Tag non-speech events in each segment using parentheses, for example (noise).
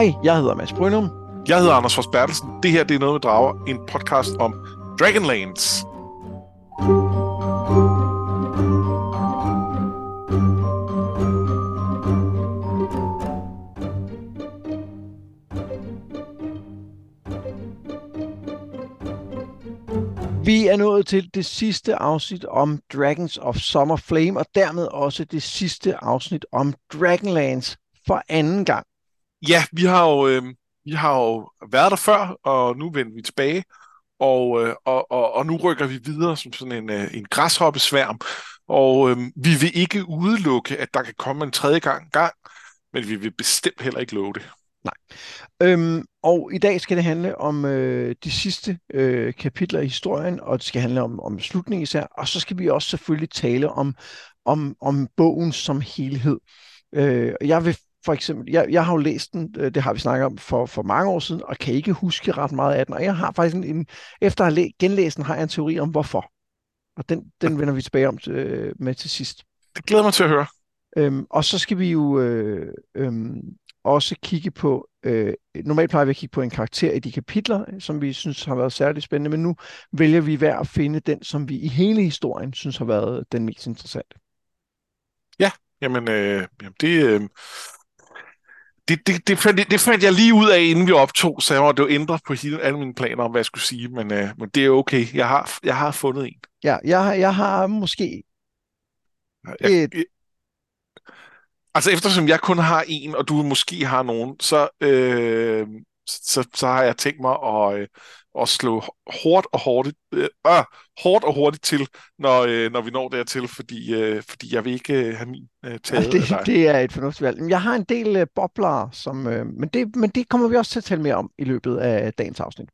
Hej, jeg hedder Mads Brynum. Jeg hedder Anders Fors Bertelsen. Det her det er noget med drager, en podcast om Dragonlance. Vi er nået til det sidste afsnit om Dragons of Summer Flame, og dermed også det sidste afsnit om Dragonlance for anden gang. Ja, vi har jo, øh, vi har jo været der før, og nu vender vi tilbage. Og, øh, og, og, og nu rykker vi videre som sådan en, øh, en græshoppesværm. Og øh, vi vil ikke udelukke, at der kan komme en tredje gang, gang men vi vil bestemt heller ikke love det. Nej. Øhm, og i dag skal det handle om øh, de sidste øh, kapitler i historien, og det skal handle om, om slutningen især, og så skal vi også selvfølgelig tale om, om, om bogen som helhed. Øh, jeg vil for eksempel, jeg, jeg har jo læst den, øh, det har vi snakket om for, for mange år siden, og kan ikke huske ret meget af den, og jeg har faktisk en, en efter at have genlæst den, har jeg en teori om hvorfor. Og den, den vender vi tilbage om øh, med til sidst. Det glæder mig til at høre. Øhm, og så skal vi jo øh, øh, også kigge på, øh, normalt plejer vi at kigge på en karakter i de kapitler, som vi synes har været særligt spændende, men nu vælger vi hver at finde den, som vi i hele historien synes har været den mest interessante. Ja, jamen, øh, jamen det, øh, det, det, det, fandt, det fandt jeg lige ud af, inden vi optog, så jeg måtte jo ændre på hele, alle mine planer om, hvad jeg skulle sige, men, øh, men det er okay. Jeg har, jeg har fundet en. Ja, jeg, jeg har måske jeg, et, jeg, Altså eftersom jeg kun har en, og du måske har nogen, så, øh, så, så har jeg tænkt mig at, øh, at slå hårdt og hurtigt, øh, øh, hårdt og hurtigt til, når, øh, når vi når dertil, fordi, øh, fordi jeg vil ikke øh, have min øh, taget ja, det, det er et fornuftigt valg. Jeg har en del øh, bobler, som, øh, men, det, men det kommer vi også til at tale mere om i løbet af dagens afsnit.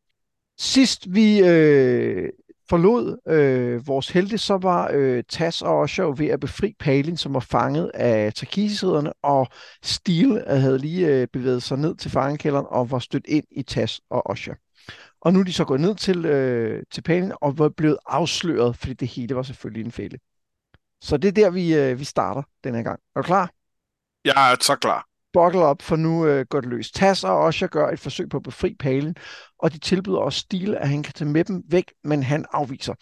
Sidst vi øh, forlod øh, vores helte, så var øh, Tas og Osho ved at befri Palin, som var fanget af Takisi-ridderne, og Steel havde lige øh, bevæget sig ned til fangekælderen og var stødt ind i Tas og Osho. Og nu er de så gået ned til, øh, til Palin og var blevet afsløret, fordi det hele var selvfølgelig en fælde. Så det er der, vi, øh, vi starter denne gang. Er du klar? Jeg er så klar buckle op, for nu øh, går det løs. Tas og Osha gør et forsøg på at befri Palen, og de tilbyder også Stil, at han kan tage med dem væk, men han afviser.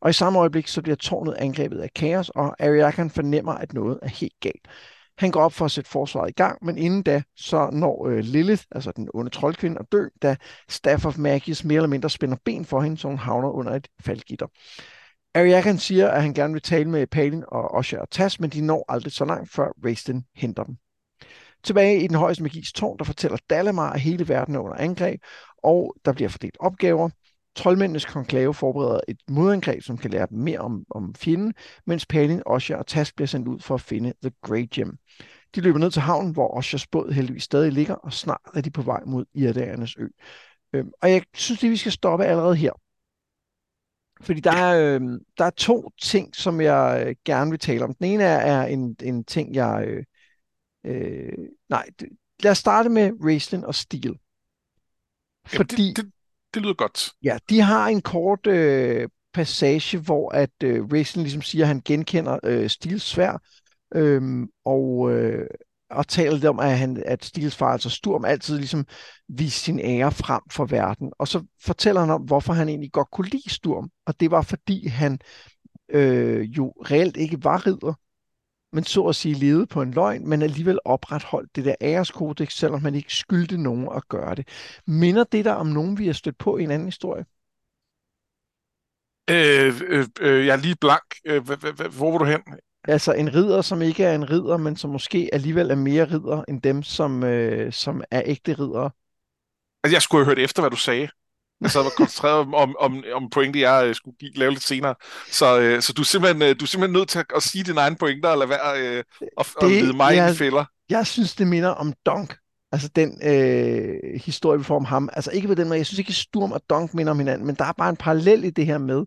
Og i samme øjeblik, så bliver tårnet angrebet af kaos, og Ariakan fornemmer, at noget er helt galt. Han går op for at sætte forsvaret i gang, men inden da, så når øh, Lilith, altså den onde troldkvinde, at dø, da Staff of Magis mere eller mindre spænder ben for hende, så hun havner under et faldgitter. Ariakan siger, at han gerne vil tale med Palin og Osha og Tas, men de når aldrig så langt, før Raisten henter dem. Tilbage i den højeste magis tårn, der fortæller Dalamar, at hele verden er under angreb, og der bliver fordelt opgaver. Troldmændenes konklave forbereder et modangreb, som kan lære dem mere om, om fjenden, mens Palin, Osha og Tas bliver sendt ud for at finde The Great Gem. De løber ned til havnen, hvor Oshas båd heldigvis stadig ligger, og snart er de på vej mod Irdaernes ø. Øhm, og jeg synes at vi skal stoppe allerede her. Fordi der er, øh, der er to ting, som jeg øh, gerne vil tale om. Den ene er, er en, en ting, jeg, øh, Øh, nej, lad os starte med Raistlin og Steel. Fordi, det, det, det lyder godt. Ja, de har en kort øh, passage, hvor at øh, Raistlin ligesom siger, at han genkender øh, Steels svær, øh, og, øh, og taler lidt om, at, han, at Steels far, altså Sturm, altid ligesom viser sin ære frem for verden. Og så fortæller han om, hvorfor han egentlig godt kunne lide Sturm, og det var fordi han øh, jo reelt ikke var ridder, men så at sige levede på en løgn, men alligevel opretholdt det der æreskodex, selvom man ikke skyldte nogen at gøre det. Minder det der om nogen, vi har stødt på i en anden historie? Øh, øh, øh, jeg er lige blank. Øh, hvor var du hen? Altså en ridder, som ikke er en ridder, men som måske alligevel er mere ridder end dem, som, øh, som er ægte riddere. Altså, jeg skulle have hørt efter, hvad du sagde. Jeg sad og koncentreret om, om, om, pointe, jeg uh, skulle give, lave lidt senere. Så, uh, så du, er simpelthen, uh, du er simpelthen nødt til at, at sige dine egne pointer, og lade være uh, at, at lede mig jeg, i fælder. Jeg synes, det minder om Donk. Altså den øh, historie, vi får om ham. Altså ikke på den måde. Jeg synes ikke, Sturm og Donk minder om hinanden, men der er bare en parallel i det her med,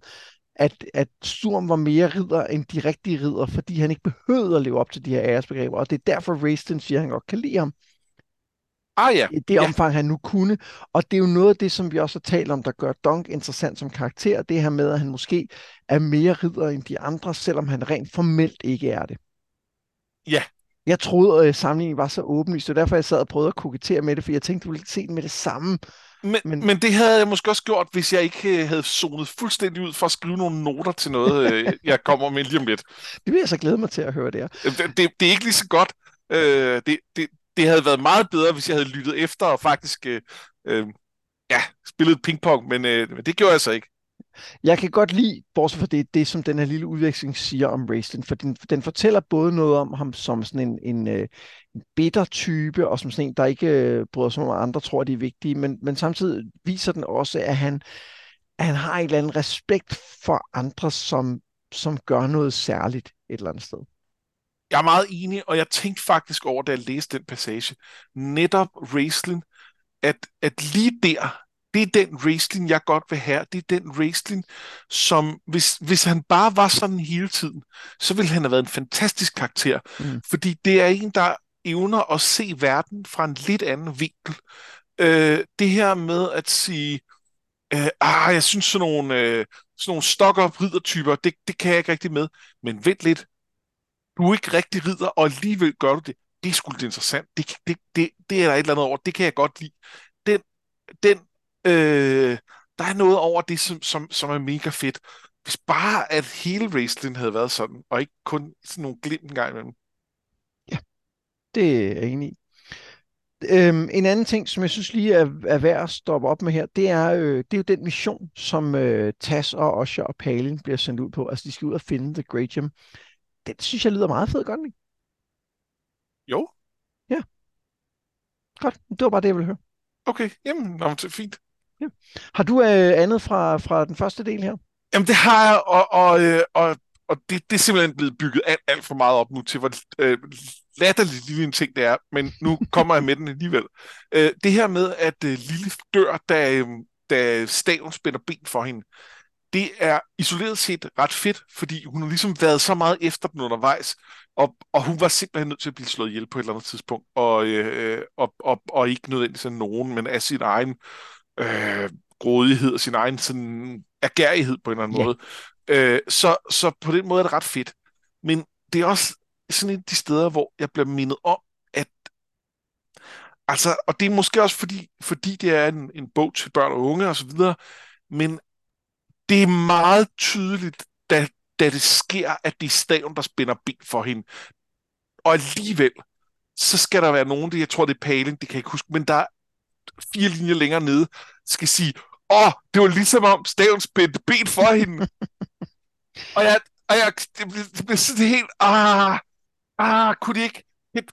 at, at Sturm var mere ridder end de rigtige ridder, fordi han ikke behøvede at leve op til de her æresbegreber, og det er derfor Raistin siger, at han godt kan lide ham. Ah, ja. I det ja. omfang, han nu kunne. Og det er jo noget af det, som vi også har talt om, der gør Dunk interessant som karakter. Det her med, at han måske er mere ridder end de andre, selvom han rent formelt ikke er det. Ja, Jeg troede, at sammenligningen var så åbenlyst, det er derfor, jeg sad og prøvede at kokettere med det, for jeg tænkte, du ville se den med det samme. Men, men... men det havde jeg måske også gjort, hvis jeg ikke havde zonet fuldstændig ud for at skrive nogle noter til noget, øh, (laughs) jeg kommer med lige om lidt. Det vil jeg så glæde mig til at høre det her. Det, det, det er ikke lige så godt. Øh, det, det, det havde været meget bedre, hvis jeg havde lyttet efter og faktisk øh, øh, ja, spillet pingpong, men, øh, men det gjorde jeg så ikke. Jeg kan godt lide, bortset fra det, det som den her lille udveksling siger om Raistlin, for den, den fortæller både noget om ham som sådan en, en, øh, en bitter type, og som sådan en, der ikke øh, bryder sig om, andre tror, de er vigtige, men, men samtidig viser den også, at han, at han har en eller anden respekt for andre, som, som gør noget særligt et eller andet sted. Jeg er meget enig, og jeg tænkte faktisk over, da jeg læste den passage, netop Raistlin, at, at lige der, det er den wrestling, jeg godt vil have. Det er den wrestling, som hvis, hvis han bare var sådan hele tiden, så ville han have været en fantastisk karakter. Mm. Fordi det er en, der evner at se verden fra en lidt anden vinkel. Øh, det her med at sige, øh, ah, jeg synes sådan nogle, øh, sådan nogle stokker riddertyper, det, det kan jeg ikke rigtig med. Men vent lidt, du ikke rigtig ridder, og alligevel gør du det. Det er sgu lidt interessant. Det, det, det, det er der et eller andet over. Det kan jeg godt lide. Den, den Øh, der er noget over det, som, som, som er mega fedt. Hvis bare at hele wrestling havde været sådan, og ikke kun sådan nogle glimt en gang imellem. Ja, det er jeg enig i. Øhm, en anden ting, som jeg synes lige er, er værd at stoppe op med her, det er, øh, det er jo den mission, som øh, Tas og Osher og Palin bliver sendt ud på. Altså, de skal ud og finde The Great Gem. Den synes jeg lyder meget fed, godt ikke? Jo. Ja. Godt, det var bare det, jeg ville høre. Okay, jamen, det er fint. Ja. Har du øh, andet fra, fra den første del her? Jamen det har jeg, og, og, øh, og, og det, det er simpelthen blevet bygget alt, alt for meget op nu til, hvor øh, latterligt lille en ting det er, men nu kommer jeg med den alligevel. Øh, det her med, at øh, Lille dør, da, øh, da staven spænder ben for hende, det er isoleret set ret fedt, fordi hun har ligesom været så meget efter den undervejs, og, og hun var simpelthen nødt til at blive slået ihjel på et eller andet tidspunkt, og, øh, og, og, og ikke nødvendigvis af nogen, men af sin egen øh, grådighed og sin egen sådan agerighed på en eller anden ja. måde. Øh, så, så på den måde er det ret fedt. Men det er også sådan et af de steder, hvor jeg bliver mindet om, at altså, og det er måske også fordi, fordi det er en, en bog til børn og unge og så videre, men det er meget tydeligt, da, da det sker, at det er staven, der spænder ben for hende. Og alligevel, så skal der være nogen, det, jeg tror det er Palin, det kan jeg ikke huske, men der fire linjer længere nede, skal sige, åh, oh, det var ligesom om staven spændte ben for hende. (laughs) og jeg, og jeg det, blev, det blev sådan helt, ah, ah, kunne det ikke, et,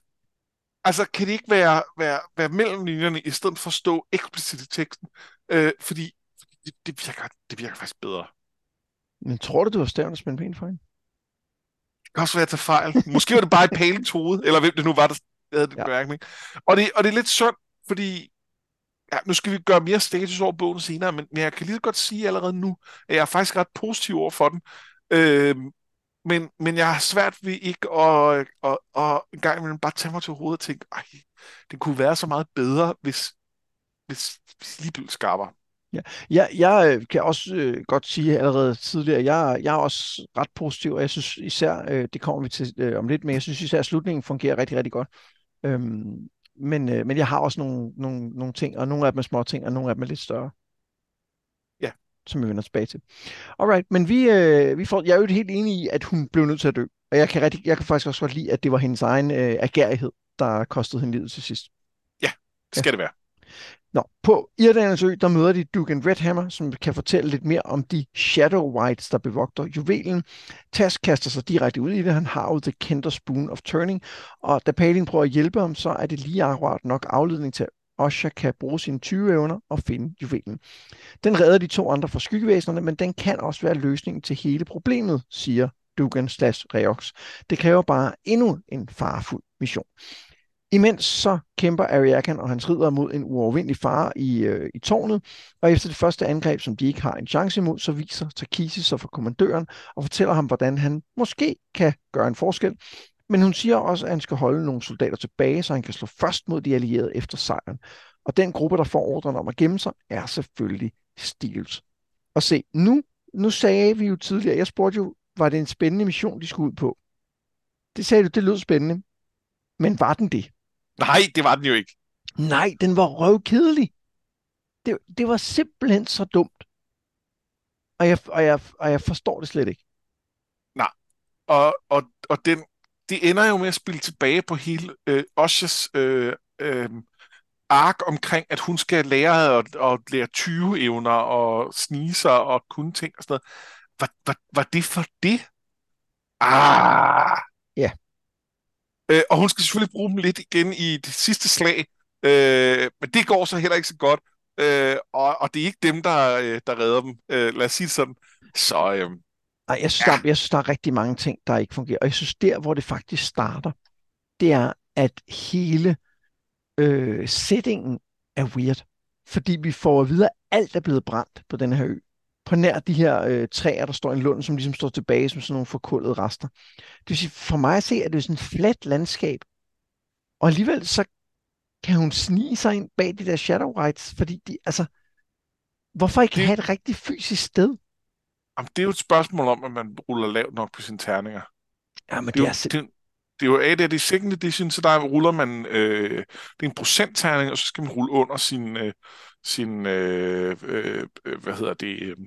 altså kan det ikke være, være, være mellem linjerne, i stedet for at stå eksplicit i teksten, øh, fordi det, det, virker, det virker faktisk bedre. Men tror du, du var staven, der spændte ben for hende? Det kan også være, at jeg fejl. Måske var det bare i Palings hoved, eller hvem det nu var, der havde den ja. bemærkning. Og det, og det er lidt synd, fordi ja, nu skal vi gøre mere status over bogen senere, men, men jeg kan lige så godt sige allerede nu, at jeg er faktisk ret positiv over for den. Øh, men, men jeg har svært ved ikke at, at, at, at en gang imellem bare tage mig til hovedet og tænke, ej, det kunne være så meget bedre, hvis, hvis, hvis lige blev skarpere. Ja, jeg, jeg øh, kan også øh, godt sige allerede tidligere, jeg, jeg er også ret positiv, og jeg synes især, øh, det kommer vi til øh, om lidt, men jeg synes især, at slutningen fungerer rigtig, rigtig godt. Øhm, men, øh, men jeg har også nogle, nogle, nogle ting, og nogle af dem er små ting, og nogle af dem er lidt større. Ja. Som vi vender tilbage til. Alright, men vi, øh, vi får, jeg er jo helt enig i, at hun blev nødt til at dø. Og jeg kan, rigtig, jeg kan faktisk også godt lide, at det var hendes egen øh, agerighed, der kostede hende livet til sidst. Ja, det skal ja. det være. Nå, på Irlands ø, der møder de Dugan Redhammer, som kan fortælle lidt mere om de Shadow Whites, der bevogter juvelen. Tas kaster sig direkte ud i det. Han har jo The Kender Spoon of Turning, og da Palin prøver at hjælpe ham, så er det lige akkurat nok afledning til, at Osha kan bruge sine 20 evner og finde juvelen. Den redder de to andre fra skyggevæsenerne, men den kan også være løsningen til hele problemet, siger Dugan slash Reox. Det kræver bare endnu en farfuld mission. Imens så kæmper Ariakan og hans ridder mod en uovervindelig fare i, øh, i tårnet, og efter det første angreb, som de ikke har en chance imod, så viser Takisi sig for kommandøren og fortæller ham, hvordan han måske kan gøre en forskel. Men hun siger også, at han skal holde nogle soldater tilbage, så han kan slå først mod de allierede efter sejren. Og den gruppe, der får ordren om at gemme sig, er selvfølgelig Steels. Og se, nu, nu sagde vi jo tidligere, jeg spurgte jo, var det en spændende mission, de skulle ud på? Det sagde du, det lød spændende. Men var den det? Nej, det var den jo ikke. Nej, den var røvkedelig. Det, det var simpelthen så dumt. Og jeg, og, jeg, og jeg forstår det slet ikke. Nej, og, og, og den, det ender jo med at spille tilbage på hele øh, Oshas øh, øh, ark omkring, at hun skal lære at, at lære 20 evner og snige sig og kunne ting og sådan noget. Var, var, var det for det? Ah! Øh, og hun skal selvfølgelig bruge dem lidt igen i det sidste slag, øh, men det går så heller ikke så godt. Øh, og, og det er ikke dem, der, øh, der redder dem. Øh, lad os sige det sådan. Så, øh, Ej, jeg, synes, ja. der, jeg synes, der er rigtig mange ting, der ikke fungerer. Og jeg synes, der, hvor det faktisk starter, det er, at hele øh, settingen er weird. Fordi vi får at vide, at alt er blevet brændt på den her ø. På nær de her øh, træer, der står i en lund, som ligesom står tilbage som sådan nogle forkullede rester. Det vil sige, for mig at se, at det er sådan et fladt landskab. Og alligevel så kan hun snige sig ind bag de der shadow rights, fordi de, altså, hvorfor ikke det... have et rigtig fysisk sted? Jamen, det er jo et spørgsmål om, at man ruller lavt nok på sine terninger. Ja, men det, det, er, det, det, det er jo AD, det er second edition, så der ruller man, øh, det er en procentterning, og så skal man rulle under sin, øh, sin øh, øh, hvad hedder det, øh,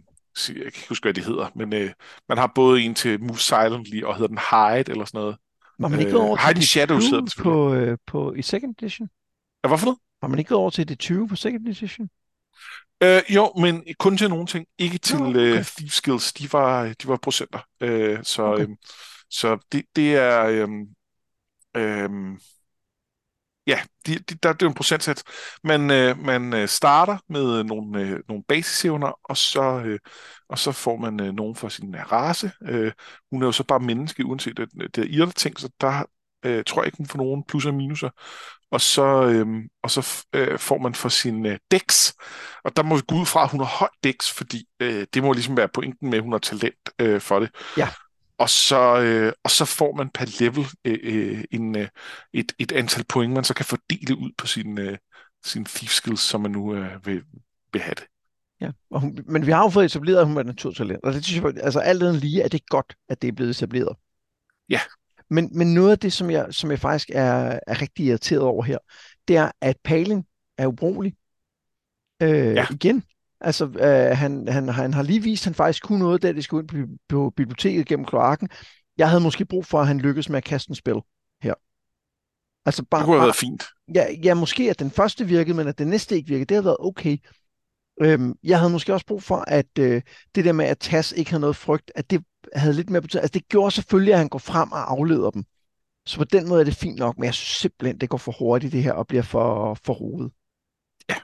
jeg kan ikke huske, hvad det hedder, men øh, man har både en til Move Silently, og hedder den Hide, eller sådan noget. Var man ikke øh, over til Hide Shadows hedder det på, øh, på, i second edition? Ja, hvorfor noget? Har man ikke gået over til det 20 på second edition? Øh, jo, men kun til nogle ting. Ikke til oh, okay. uh, Thief Skills. De var, de var procenter. Uh, så okay. um, så det, det er... Um, um, ja, de, de, der, det er en procentsats. Man, øh, man øh, starter med øh, nogle, øh, nogle basisevner, og så, øh, og så får man øh, nogen for sin øh, race. Øh, hun er jo så bare menneske, uanset at det er irte ting, så der øh, tror jeg ikke, hun får nogen plus og minuser og så, øh, og så øh, får man for sin øh, dex, og der må vi gå ud fra, at hun har højt dex, fordi øh, det må ligesom være pointen med, at hun har talent øh, for det. Ja. Og så, øh, og så får man per level øh, øh, en, øh, et, et antal point, man så kan fordele ud på sin, øh, sin thief skills, som man nu øh, vil, vil have det. Ja, og hun, men vi har jo fået etableret, at hun er naturtalent, og det synes jeg, altså alt andet lige, at det er godt, at det er blevet etableret. Ja, men, men noget af det, som jeg, som jeg faktisk er, er rigtig irriteret over her, det er, at Palin er ubrugelig. Øh, ja. Igen. Altså, øh, han, han, han har lige vist, at han faktisk kunne noget, da det skulle ind på, på biblioteket gennem kloakken. Jeg havde måske brug for, at han lykkedes med at kaste en spil her. Altså bare, det kunne have været fint. Ja, ja, måske at den første virkede, men at den næste ikke virkede, det havde været okay. Øhm, jeg havde måske også brug for, at øh, det der med, at Tas ikke havde noget frygt, at det havde lidt mere betydning. Altså det gjorde selvfølgelig, at han går frem og afleder dem. Så på den måde er det fint nok, men jeg synes simpelthen, det går for hurtigt det her og bliver for, for rodet. Ja.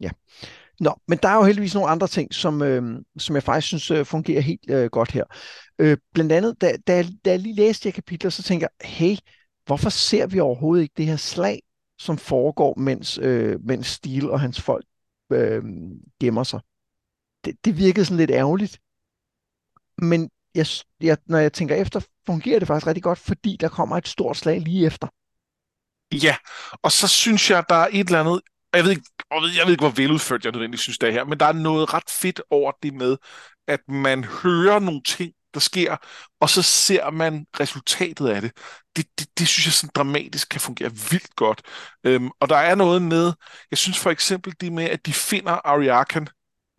Ja. Nå, men der er jo heldigvis nogle andre ting, som, øh, som jeg faktisk synes øh, fungerer helt øh, godt her. Øh, blandt andet, da, da, da jeg lige læste de her kapitler, så tænker jeg, hey, hvorfor ser vi overhovedet ikke det her slag, som foregår, mens, øh, mens Steel og hans folk øh, gemmer sig? Det, det virkede sådan lidt ærgerligt. Men jeg, jeg, når jeg tænker efter, fungerer det faktisk rigtig godt, fordi der kommer et stort slag lige efter. Ja, og så synes jeg, der er et eller andet, jeg ved ikke, jeg ved ikke hvor veludført jeg nødvendigvis synes, det er her, men der er noget ret fedt over det med, at man hører nogle ting, der sker, og så ser man resultatet af det. Det, det, det synes jeg sådan dramatisk kan fungere vildt godt. Øhm, og der er noget med, jeg synes for eksempel det med, at de finder Ariakan,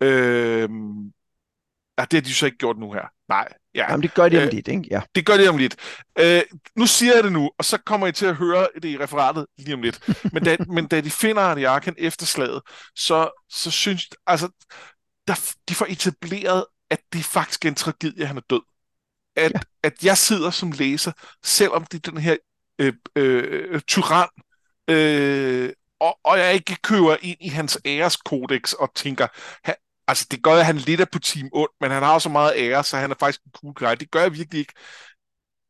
øhm, ja, det har de så ikke gjort nu her. Nej, Ja. Jamen, det gør de om øh, lidt, ikke? Ja. Det gør de om lidt. Øh, nu siger jeg det nu, og så kommer I til at høre det i referatet lige om lidt. (laughs) Men da, men da de finder Ariakan efter slaget, så, så synes altså, der, de får etableret, at det faktisk er en tragedie, at han er død. At, ja. at jeg sidder som læser, selvom det er den her øh, øh, tyran, øh, og, og jeg ikke køber ind i hans æreskodex og tænker, Altså, det gør, at han lidt er på team ond, men han har også så meget ære, så han er faktisk en cool guy. Det gør jeg virkelig ikke.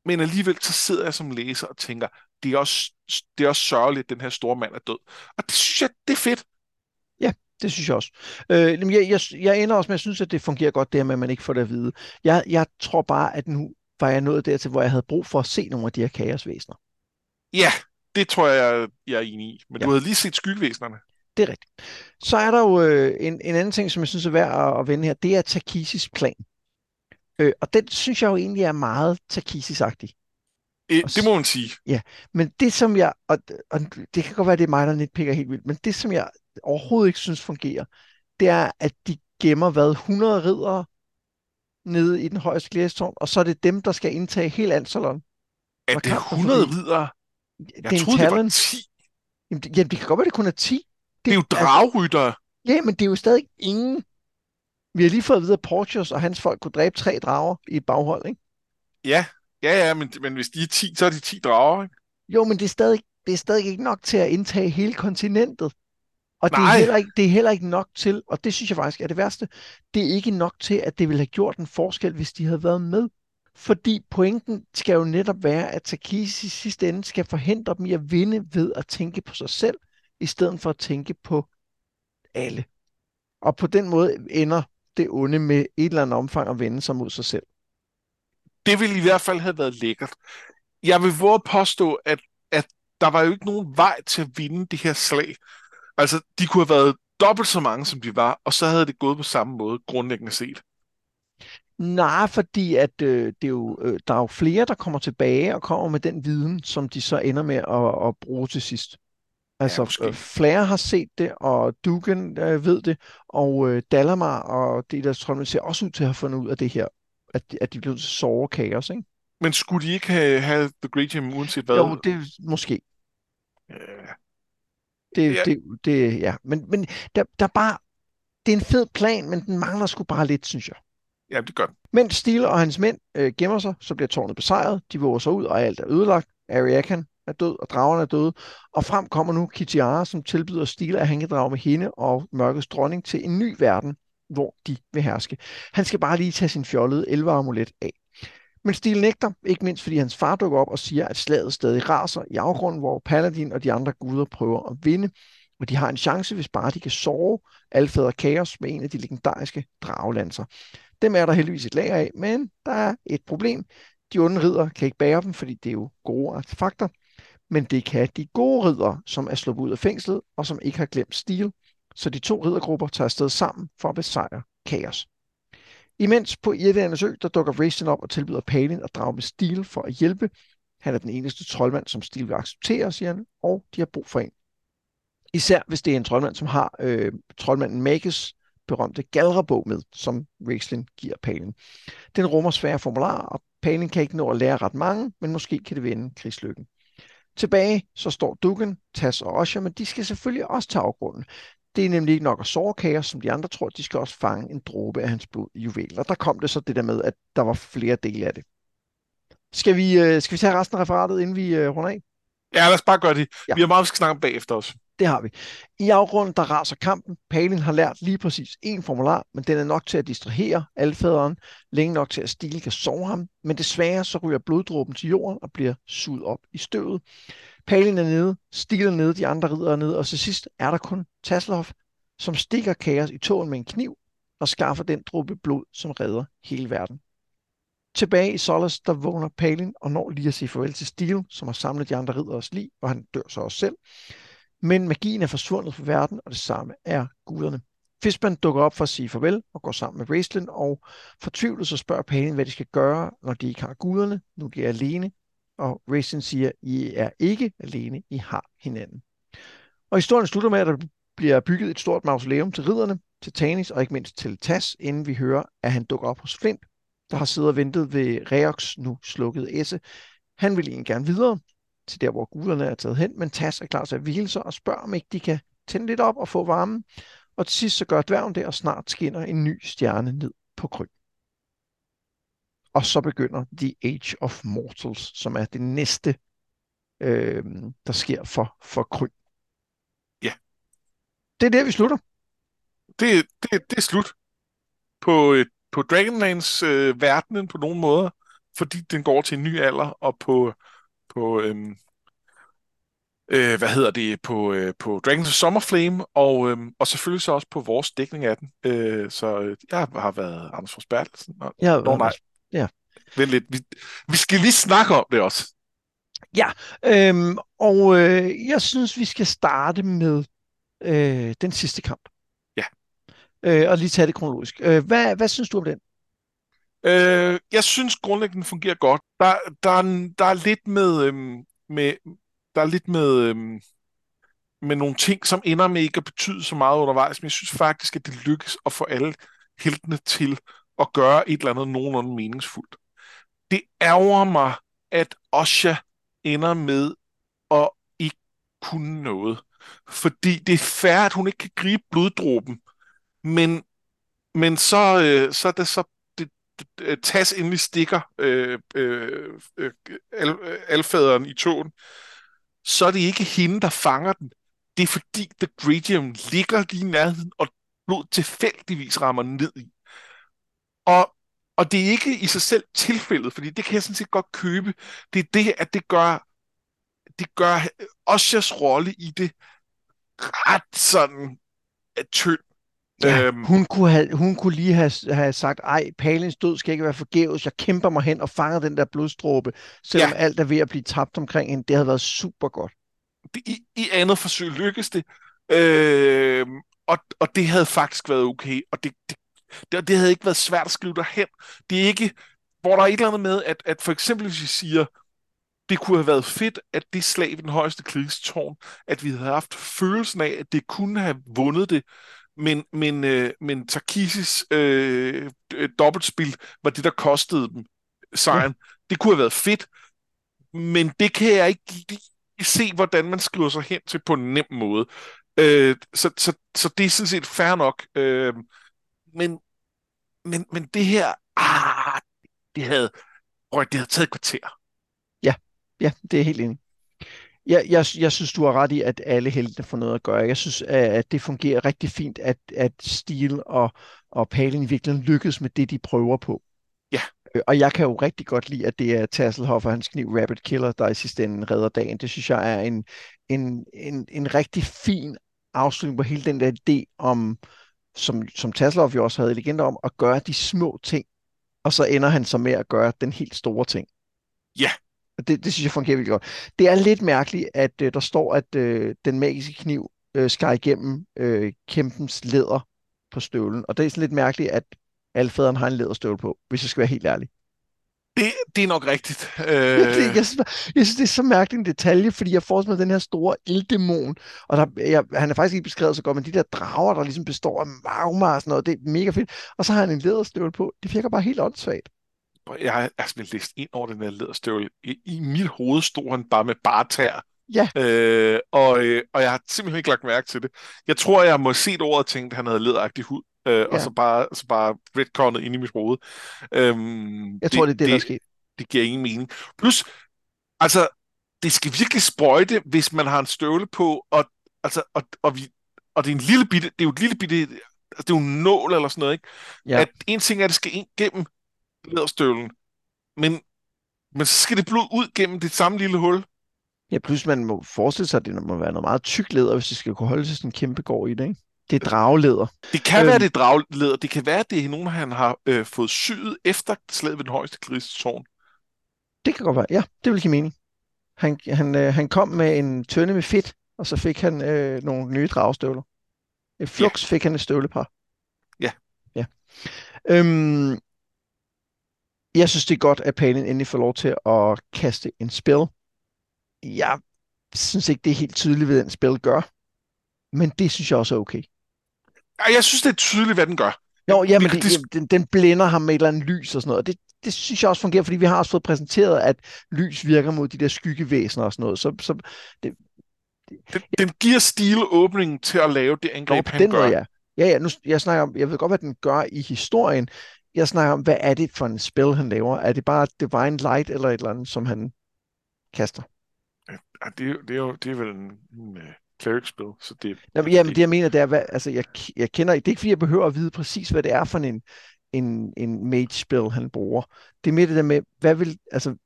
Men alligevel, så sidder jeg som læser og tænker, det er også, det er også sørgeligt, at den her store mand er død. Og det synes jeg, det er fedt. Ja, det synes jeg også. Øh, jeg, jeg, jeg ender også med, at jeg synes, at det fungerer godt, det med, at man ikke får det at vide. Jeg, jeg tror bare, at nu var jeg nået dertil, hvor jeg havde brug for at se nogle af de her kaosvæsener. Ja, det tror jeg, jeg er enig i. Men ja. du havde lige set skyldvæsenerne. Det er rigtigt. Så er der jo øh, en, en anden ting, som jeg synes er værd at, at vende her, det er Takisis plan. Øh, og den synes jeg jo egentlig er meget Takisis-agtig. Øh, det må man sige. Ja, men det som jeg, og, og det kan godt være, det er mig, der pikker helt vildt, men det som jeg overhovedet ikke synes fungerer, det er, at de gemmer hvad, 100 ridere nede i den højeste glæstårn, og så er det dem, der skal indtage hele Ansalon. Er det 100 ridere? Jeg det troede, talent. det var 10. Jamen, det, jamen, det kan godt være, det kun er 10. Det, er jo dragrytter. Altså, ja, men det er jo stadig ingen. Vi har lige fået at vide, at Portius og hans folk kunne dræbe tre drager i et baghold, ikke? Ja, ja, ja, men, men hvis de er 10, så er de 10 drager, ikke? Jo, men det er stadig, det er stadig ikke nok til at indtage hele kontinentet. Og det er, heller ikke, det er heller ikke nok til, og det synes jeg faktisk er det værste, det er ikke nok til, at det ville have gjort en forskel, hvis de havde været med. Fordi pointen skal jo netop være, at Takisi i sidste ende skal forhindre dem i at vinde ved at tænke på sig selv, i stedet for at tænke på alle. Og på den måde ender det onde med et eller andet omfang at vende sig mod sig selv. Det ville i hvert fald have været lækkert. Jeg vil våge at påstå, at, at der var jo ikke nogen vej til at vinde det her slag. Altså, de kunne have været dobbelt så mange, som de var, og så havde det gået på samme måde, grundlæggende set. Nej, fordi at øh, det er jo, øh, der er jo flere, der kommer tilbage og kommer med den viden, som de så ender med at, at bruge til sidst. Altså, ja, øh, Flair har set det, og Dugan øh, ved det, og øh, Dalamar og det der Trondheim ser også ud til at have fundet ud af det her, at, at de blev såre kaos, ikke? Men skulle de ikke have, have The Great Gym uanset hvad? Jo, det måske. Ja. Det, ja. det, det, ja. Men, men der, der er bare, det er en fed plan, men den mangler sgu bare lidt, synes jeg. Ja, det gør den. Mens Steel og hans mænd øh, gemmer sig, så bliver tårnet besejret. De våger sig ud, og alt er ødelagt. Ariakan er død, og dragerne er døde. Og frem kommer nu Kitiara, som tilbyder Stila, at han kan drage med hende og mørkets dronning til en ny verden, hvor de vil herske. Han skal bare lige tage sin fjollede elveramulet af. Men Stil nægter, ikke mindst fordi hans far dukker op og siger, at slaget stadig raser i afgrunden, hvor Paladin og de andre guder prøver at vinde, og de har en chance, hvis bare de kan sove Alfader Kaos med en af de legendariske dragelanser. Dem er der heldigvis et lager af, men der er et problem. De onde ridder kan ikke bære dem, fordi det er jo gode artefakter, men det kan de gode ridder, som er sluppet ud af fængslet og som ikke har glemt stil. Så de to riddergrupper tager afsted sammen for at besejre kaos. Imens på Irlandernes ø, der dukker Racing op og tilbyder Palin at drage med stil for at hjælpe. Han er den eneste troldmand, som Stil vil acceptere, siger han, og de har brug for en. Især hvis det er en troldmand, som har øh, troldmanden Magus berømte galrebog med, som Raistlin giver Palin. Den rummer svære formularer, og Palin kan ikke nå at lære ret mange, men måske kan det vende krigslykken. Tilbage så står Dugan, Tas og Osher, men de skal selvfølgelig også tage afgrunden. Det er nemlig ikke nok at såre kaos, som de andre tror, de skal også fange en dråbe af hans blod juvel. Og der kom det så det der med, at der var flere dele af det. Skal vi, øh, skal vi tage resten af referatet, inden vi øh, runder af? Ja, lad os bare gøre det. Ja. Vi har meget, vi skal snakke om bagefter også. Det har vi. I afgrunden, der raser kampen. Palin har lært lige præcis en formular, men den er nok til at distrahere alfaderen, længe nok til at Stil kan sove ham, men desværre så ryger bloddråben til jorden og bliver suget op i støvet. Palin er nede, Stil er nede, de andre ridder er nede, og til sidst er der kun Taslov, som stikker kaos i tåen med en kniv og skaffer den dråbe blod, som redder hele verden. Tilbage i Solas, der vågner Palin og når lige at sige farvel til Steel, som har samlet de andre ridderes liv, og han dør så også selv. Men magien er forsvundet fra verden, og det samme er guderne. Fishman dukker op for at sige farvel og går sammen med Raistlin, og fortvivlet så spørger Palin, hvad de skal gøre, når de ikke har guderne, nu de er alene. Og Raistlin siger, I er ikke alene, I har hinanden. Og historien slutter med, at der bliver bygget et stort mausoleum til ridderne, til Tanis og ikke mindst til Tas, inden vi hører, at han dukker op hos Flint, der har siddet og ventet ved Reox nu slukkede esse. Han vil egentlig gerne videre, til der, hvor guderne er taget hen, men Tas er klar til at hvile sig og spørger, om ikke de kan tænde lidt op og få varmen. Og til sidst så gør dværgen det, og snart skinner en ny stjerne ned på kryg. Og så begynder The Age of Mortals, som er det næste, øh, der sker for, for kryg. Ja. Det er der, vi slutter. Det, det, det er slut på, øh, på Dragonlands øh, verdenen på nogle måder, fordi den går til en ny alder, og på på, øhm, øh, hvad hedder det, på, øh, på Dragons of Summerflame, og, øhm, og selvfølgelig så også på vores dækning af den. Øh, så øh, jeg har været Anders Forsbergelsen. Ja, Nå, nej. Ja. Vent lidt. Vi, vi skal lige snakke om det også. Ja, øhm, og øh, jeg synes, vi skal starte med øh, den sidste kamp. Ja. Øh, og lige tage det kronologisk. Øh, hvad, hvad synes du om den? Øh, jeg synes grundlæggende fungerer godt. Der, der, er, der er lidt med, øhm, med der er lidt med, øhm, med nogle ting, som ender med ikke at betyde så meget undervejs, men jeg synes faktisk, at det lykkes at få alle heltene til at gøre et eller andet nogenlunde meningsfuldt. Det ærger mig, at Osha ender med at ikke kunne noget. Fordi det er fair, at hun ikke kan gribe bloddråben, men, men så, øh, så er det så Øh, tas endelig stikker øh, øh, øh, al, øh, alfaderen i togen, så er det ikke hende, der fanger den. Det er fordi The Gradium ligger lige i nærheden, og blod tilfældigvis rammer ned i. Og, og det er ikke i sig selv tilfældet, fordi det kan jeg sådan set godt købe. Det er det, at det gør, det gør Oshas rolle i det ret sådan øh, tynd. Ja, øhm, hun, kunne have, hun kunne lige have, have sagt, ej, Palins død skal ikke være forgæves, jeg kæmper mig hen og fanger den der blodstråbe, selvom ja. alt er ved at blive tabt omkring hende. Det havde været super godt. I, i andet forsøg lykkedes det, øh, og, og det havde faktisk været okay, og det, det, det, det havde ikke været svært at skrive derhen. Det er ikke, hvor der er et eller andet med, at, at for eksempel hvis vi siger, det kunne have været fedt, at det slag ved den højeste krigstårn, at vi havde haft følelsen af, at det kunne have vundet det, men, men, øh, men Takisis øh, dobbeltspil var det, der kostede dem sejren. Ja. Det kunne have været fedt, men det kan jeg ikke lige se, hvordan man skriver sig hen til på en nem måde. Øh, så, så, så det er sådan set fair nok. Øh, men, men, men det her, ah, det havde, det havde taget et kvarter. Ja, ja, det er helt enig. Jeg, jeg, jeg synes, du har ret i, at alle helte får noget at gøre. Jeg synes, at det fungerer rigtig fint, at, at Steel og, og Palin virkelig lykkes med det, de prøver på. Ja. Øh, og jeg kan jo rigtig godt lide, at det er Tasselhoff og hans kniv Rabbit Killer, der i sidste ende redder dagen. Det synes jeg er en, en, en, en rigtig fin afslutning på hele den der idé om, som, som Tasselhoff jo også havde legender om, at gøre de små ting, og så ender han så med at gøre den helt store ting. Ja, det, det synes jeg fungerer virkelig godt. Det er lidt mærkeligt, at øh, der står, at øh, den magiske kniv øh, skar igennem øh, kæmpens læder på støvlen. Og det er sådan lidt mærkeligt, at alfaderen har en læderstøvle på, hvis jeg skal være helt ærlig. Det, det er nok rigtigt. (laughs) Øh... Jeg, jeg, synes, jeg synes, det er så mærkeligt en detalje, fordi jeg får den her store ilddæmon, og der, jeg, han er faktisk ikke beskrevet så godt, men de der drager, der ligesom består af magma og sådan noget, det er mega fedt. Og så har han en læderstøvle på. Det virker bare helt åndssvagt jeg har altså læst ind over den her læderstøvle. I, I mit hoved stod han bare med bare tær. Ja. Øh, og, øh, og jeg har simpelthen ikke lagt mærke til det. Jeg tror, jeg må have set ordet og tænkt, at han havde læderagtig hud. Øh, ja. Og så bare, så bare retconnet ind i mit hoved. Øhm, jeg det, tror, det er det, det der er sket. Det giver ingen mening. Plus, altså, det skal virkelig sprøjte, hvis man har en støvle på, og, altså, og, og, vi, og det er en lille bitte, det er jo et lille bitte, altså, det er jo en nål eller sådan noget, ikke? Ja. At en ting er, at det skal ind gennem læderstøvlen. Men, men så skal det blod ud gennem det samme lille hul. Ja, plus man må forestille sig, at det må være noget meget tyk læder, hvis det skal kunne holde sig sådan en kæmpe gård i det, ikke? Det er dragleder. Det kan øhm, være, det er dragleder. Det kan være, det er nogen, han har øh, fået syet efter slaget ved den højeste krigstårn. Det kan godt være. Ja, det vil give mening. Han, han, øh, han kom med en tønde med fedt, og så fik han øh, nogle nye dragstøvler. Et flux ja. fik han et støvlepar. Ja. Ja. Øhm, jeg synes, det er godt, at Palin endelig får lov til at kaste en spil. Jeg synes ikke, det er helt tydeligt, hvad den spil gør. Men det synes jeg også er okay. Jeg synes, det er tydeligt, hvad den gør. Jo, ja, men det, det, den, den blænder ham med et eller andet lys og sådan noget. Det, det synes jeg også fungerer, fordi vi har også fået præsenteret, at lys virker mod de der skyggevæsener og sådan noget. Så, så det, det, den, den giver stil åbningen til at lave det angreb, Nå, han den gør. Måde, ja. Ja, ja, nu, jeg snakker om, jeg ved godt, hvad den gør i historien, jeg snakker om, hvad er det for en spil, han laver? Er det bare Divine Light eller et eller andet, som han kaster? Ja, det, det, er jo det er vel en, en uh, cleric-spil, så det... Nå, men, ja, men det jeg mener, det er, hvad, altså, jeg, jeg kender, det er ikke fordi, jeg behøver at vide præcis, hvad det er for en, en, en mage-spil, han bruger. Det er mere det der med, hvad vil, altså,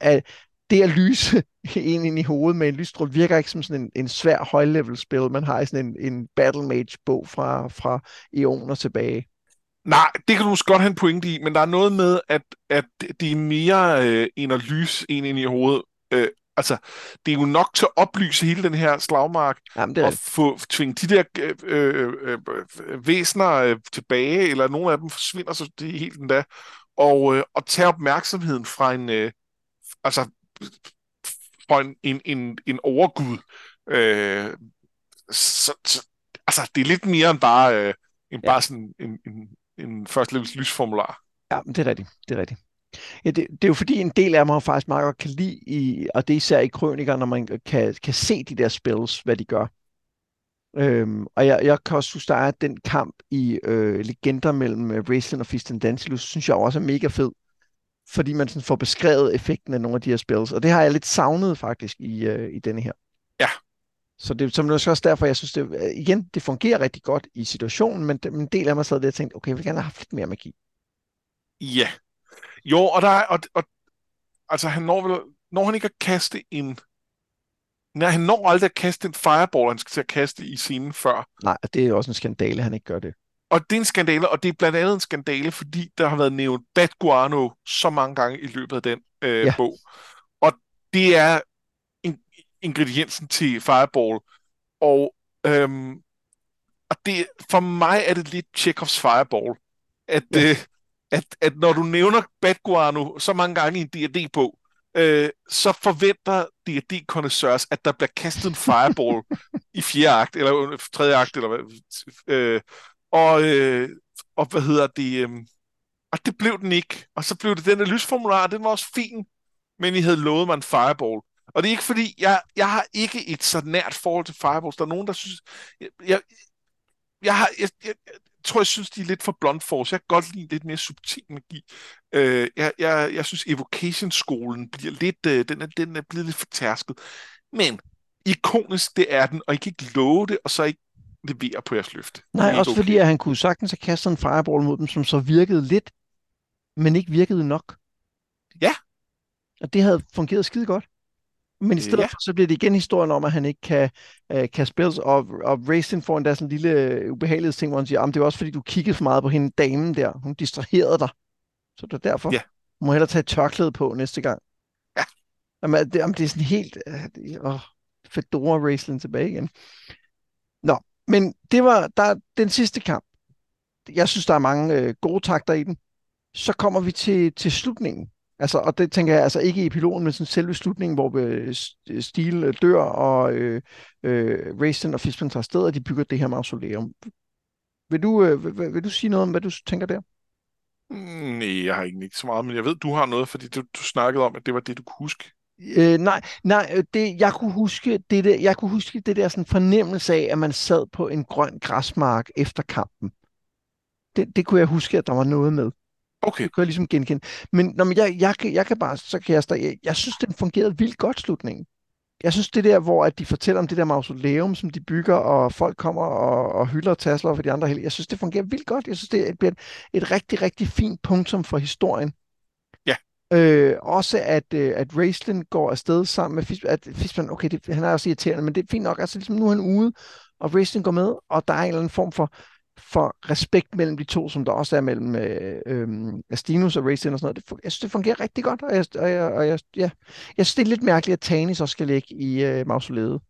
er, det at lyse (laughs) en ind i hovedet med en lysstråle virker ikke som sådan en, en svær højlevel-spil, man har i sådan en, en Battle Mage-bog fra, fra eoner tilbage. Nej, det kan du måske godt have en pointe i, men der er noget med, at, at det er mere øh, en at lyse en ind i hovedet. Øh, altså, det er jo nok til at oplyse hele den her slagmark, Jamen, det er og få tvinge de der øh, øh, øh, væsener øh, tilbage, eller nogle af dem forsvinder, så det er helt endda, og, øh, og tage opmærksomheden fra en, øh, altså, fra en, en, en, en overgud. Øh, så, så, altså, det er lidt mere end bare, øh, end ja. bare sådan en, en, en første levels lysformular. Ja, men det er rigtigt. Det er rigtigt. Ja, det, det er jo fordi en del af mig faktisk meget godt kan lide, i, og det er især i krøniker, når man kan, kan se de der spells, hvad de gør. Øhm, og jeg, jeg kan også huske, der er den kamp i øh, Legender mellem øh, Raistlin og Fisten Dantilus, synes jeg også er mega fed. Fordi man sådan får beskrevet effekten af nogle af de her spells. Og det har jeg lidt savnet faktisk i, øh, i denne her. Så det, som er også derfor, jeg synes, det, øh, igen, det fungerer rigtig godt i situationen, men en del af mig sad der og tænkte, okay, jeg vil gerne have haft lidt mere magi. Ja. Jo, og der er, og, og, altså han når vel, når han ikke at kaste en, nej, han når aldrig at kaste en fireball, han skal til at kaste i scenen før. Nej, det er også en skandale, han ikke gør det. Og det er en skandale, og det er blandt andet en skandale, fordi der har været nævnt Bad Guano så mange gange i løbet af den øh, ja. bog. Og det er ingrediensen til Fireball. Og, øhm, og det, for mig er det lidt Chekhovs Fireball. At, ja. øh, at, at når du nævner Bad Guano så mange gange i en D&D-bog, øh, så forventer D&D connoisseurs, at der bliver kastet en fireball (laughs) i fjerde akt, eller tredje akt, eller hvad. Øh, og, øh, og hvad hedder det? Øh, og det blev den ikke. Og så blev det den der lysformular, den var også fin, men I havde lovet mig en fireball. Og det er ikke fordi, jeg, jeg har ikke et så nært forhold til fireballs. Der er nogen, der synes... Jeg, jeg, jeg, har, jeg, jeg, tror, jeg synes, de er lidt for blunt force. Jeg kan godt lide lidt mere subtil magi. Øh, jeg, jeg, jeg synes, Evocation-skolen bliver lidt, øh, den, er, den er blevet lidt for tærsket. Men ikonisk, det er den, og I kan ikke love det, og så ikke levere på jeres løfte. Nej, også okay. fordi at han kunne sagtens have kastet en fireball mod dem, som så virkede lidt, men ikke virkede nok. Ja. Og det havde fungeret skide godt. Men i stedet ja. for, så bliver det igen historien om, at han ikke kan, uh, kan spilles, og, og Racing får endda sådan en lille øh, ubehagelighed hvor han siger, det er også fordi, du kiggede for meget på hende damen der. Hun distraherede dig. Så det er derfor. Ja. Du må hellere tage et tørklæde på næste gang. Ja. Jamen, det, jamen, det er sådan helt... Uh, uh, Fedora Racing tilbage igen. Nå, men det var der, den sidste kamp. Jeg synes, der er mange uh, gode takter i den. Så kommer vi til, til slutningen. Altså, og det tænker jeg altså ikke i epilogen, men sådan selve slutningen, hvor øh, Steel øh, dør, og øh, øh, Rayson og Fishman tager sted, og de bygger det her mausoleum. Vil du, øh, vil, vil du sige noget om, hvad du tænker der? Nej, jeg har ikke, ikke så meget, men jeg ved, du har noget, fordi du, du snakkede om, at det var det, du kunne huske. Øh, nej, nej det, jeg, kunne huske det der, jeg kunne huske det der sådan fornemmelse af, at man sad på en grøn græsmark efter kampen. Det, det kunne jeg huske, at der var noget med. Okay. Det kan jeg ligesom genkende. Men når jeg, jeg, jeg, jeg kan bare, så kan jeg, jeg, jeg synes, den fungerede vildt godt, slutningen. Jeg synes, det der, hvor at de fortæller om det der mausoleum, som de bygger, og folk kommer og, og hylder og tasler for de andre, jeg synes, det fungerer vildt godt. Jeg synes, det bliver et, et rigtig, rigtig fint punktum for historien. Ja. Øh, også at, øh, at Raistlin går afsted sammen med Fishman. At Fishman, okay, det, han er også irriterende, men det er fint nok. Altså, ligesom nu er han ude, og Raistlin går med, og der er en eller anden form for for respekt mellem de to, som der også er mellem øh, øh, Astinus og Racing og sådan noget. Det, jeg synes, det fungerer rigtig godt, og jeg, og jeg, og jeg, ja, jeg synes, det er lidt mærkeligt, at Tanis også skal ligge i øh, mausoleet.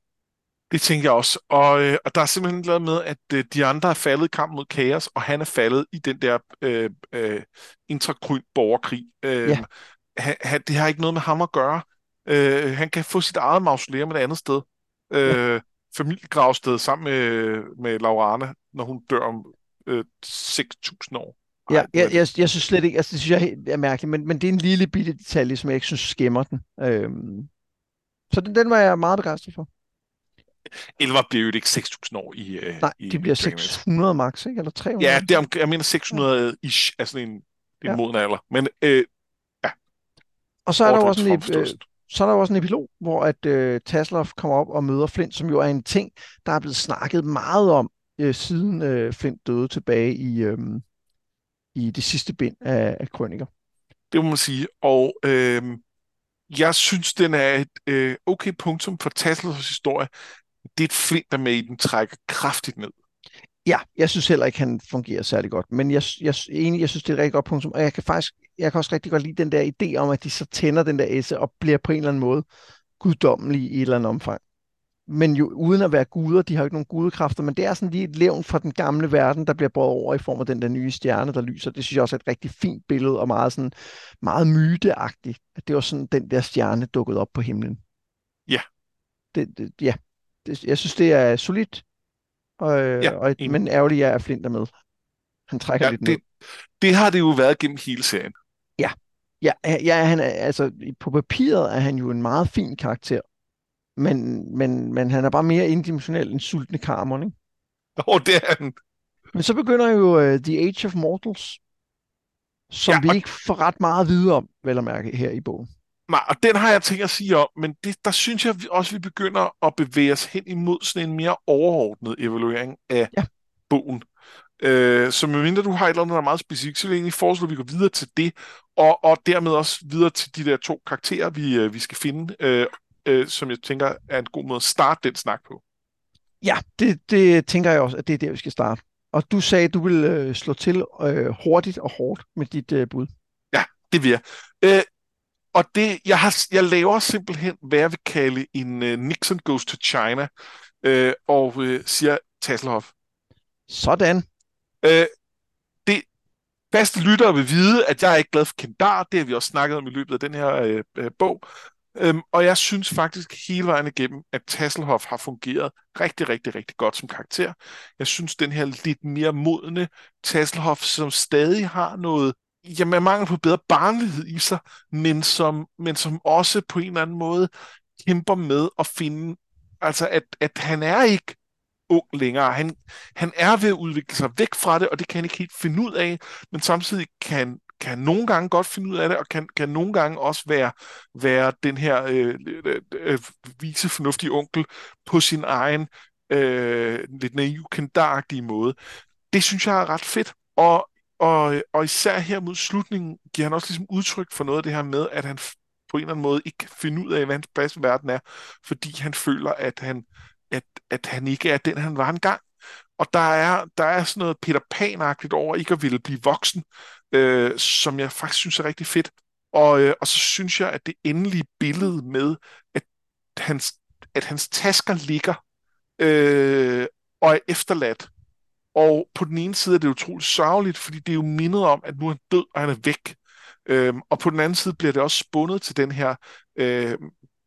Det tænker jeg også. Og, øh, og der er simpelthen lavet med, at øh, de andre er faldet i kamp mod kaos, og han er faldet i den der øh, øh, intrakryn borgerkrig. Øh, ja. han, han, det har ikke noget med ham at gøre. Øh, han kan få sit eget mausoleum et andet sted. Øh, ja familiegravsted sammen med, med Laurane, når hun dør om øh, 6.000 år. Ej, ja, jeg, jeg, jeg synes slet ikke, altså det synes jeg er mærkeligt, men, men det er en lille bitte detalje, som jeg ikke synes skæmmer den. Øhm, så den, den var jeg meget begejstret for. Elva bliver jo ikke 6.000 år i øh, Nej, i de bliver 600 max, ikke? Eller 300? Ja, det er, jeg mener 600 ish, altså en, en ja. moden alder. Men øh, ja. Og så er der også en, øh, så er der også en epilog, hvor at øh, Tasloff kommer op og møder Flint, som jo er en ting, der er blevet snakket meget om, øh, siden øh, Flint døde tilbage i, øh, i det sidste bind af, af Krøniker. Det må man sige. Og øh, jeg synes, den er et øh, okay punktum for Tasloffs historie. Det er et Flint, der med i den trækker kraftigt ned. Ja, jeg synes heller ikke, han fungerer særlig godt. Men jeg, jeg, enig, jeg synes, det er et rigtig godt punktum. Og jeg kan faktisk jeg kan også rigtig godt lide den der idé om, at de så tænder den der esse og bliver på en eller anden måde guddommelige i et eller andet omfang. Men jo uden at være guder, de har jo ikke nogen gudekræfter, men det er sådan lige et levn fra den gamle verden, der bliver båret over i form af den der nye stjerne, der lyser. Det synes jeg også er et rigtig fint billede, og meget, sådan, meget myteagtigt, at det var sådan, den der stjerne dukkede op på himlen. Ja. Det, det, ja, det, jeg synes, det er solidt, og, ja, og, men ærgerligt er, at Flint er med. Han trækker ja, lidt det, ned. Det har det jo været gennem hele serien. Ja, ja, ja han er, altså, på papiret er han jo en meget fin karakter, men, men, men han er bare mere indimensionel end sultne karmon, ikke? Åh, oh, det er han. Men så begynder jo uh, The Age of Mortals, som ja, vi ikke får ret meget at vide om, vel at mærke, her i bogen. Nej, og den har jeg tænkt at sige om, men det, der synes jeg også, vi begynder at bevæge os hen imod sådan en mere overordnet evaluering af ja. bogen. Øh, så medmindre du har et eller andet, der er meget specifikt, så vil jeg egentlig foreslå, at vi går videre til det, og, og dermed også videre til de der to karakterer, vi, øh, vi skal finde, øh, øh, som jeg tænker er en god måde at starte den snak på. Ja, det, det tænker jeg også, at det er der, vi skal starte. Og du sagde, at du vil øh, slå til øh, hurtigt og hårdt med dit øh, bud. Ja, det vil jeg. Øh, og det, jeg, har, jeg laver simpelthen, hvad jeg vil kalde en uh, Nixon Goes to China, øh, og øh, siger Tasselhoff. Sådan. Øh, det faste lyttere vil vide, at jeg er ikke glad for Kendar. Det har vi også snakket om i løbet af den her øh, øh, bog. Øhm, og jeg synes faktisk hele vejen igennem, at Tasselhoff har fungeret rigtig, rigtig, rigtig godt som karakter. Jeg synes, den her lidt mere modne Tasselhoff, som stadig har noget, jamen mangel på bedre barnlighed i sig, men som, men som også på en eller anden måde kæmper med at finde, altså at, at han er ikke ung længere. Han, han er ved at udvikle sig væk fra det, og det kan han ikke helt finde ud af, men samtidig kan, kan nogle gange godt finde ud af det, og kan, kan nogle gange også være, være den her øh, øh, øh vise fornuftige onkel på sin egen øh, lidt naiv, kendaragtige måde. Det synes jeg er ret fedt, og, og, og især her mod slutningen giver han også ligesom udtryk for noget af det her med, at han på en eller anden måde ikke kan finde ud af, hvad hans plads i verden er, fordi han føler, at han, at, at han ikke er den, han var engang. Og der er, der er sådan noget Peter pan over ikke at ville blive voksen, øh, som jeg faktisk synes er rigtig fedt. Og, øh, og så synes jeg, at det endelige billede med, at hans, at hans tasker ligger øh, og er efterladt. Og på den ene side er det utroligt sørgeligt, fordi det er jo mindet om, at nu er han død, og han er væk. Øhm, og på den anden side bliver det også spundet til den her øh,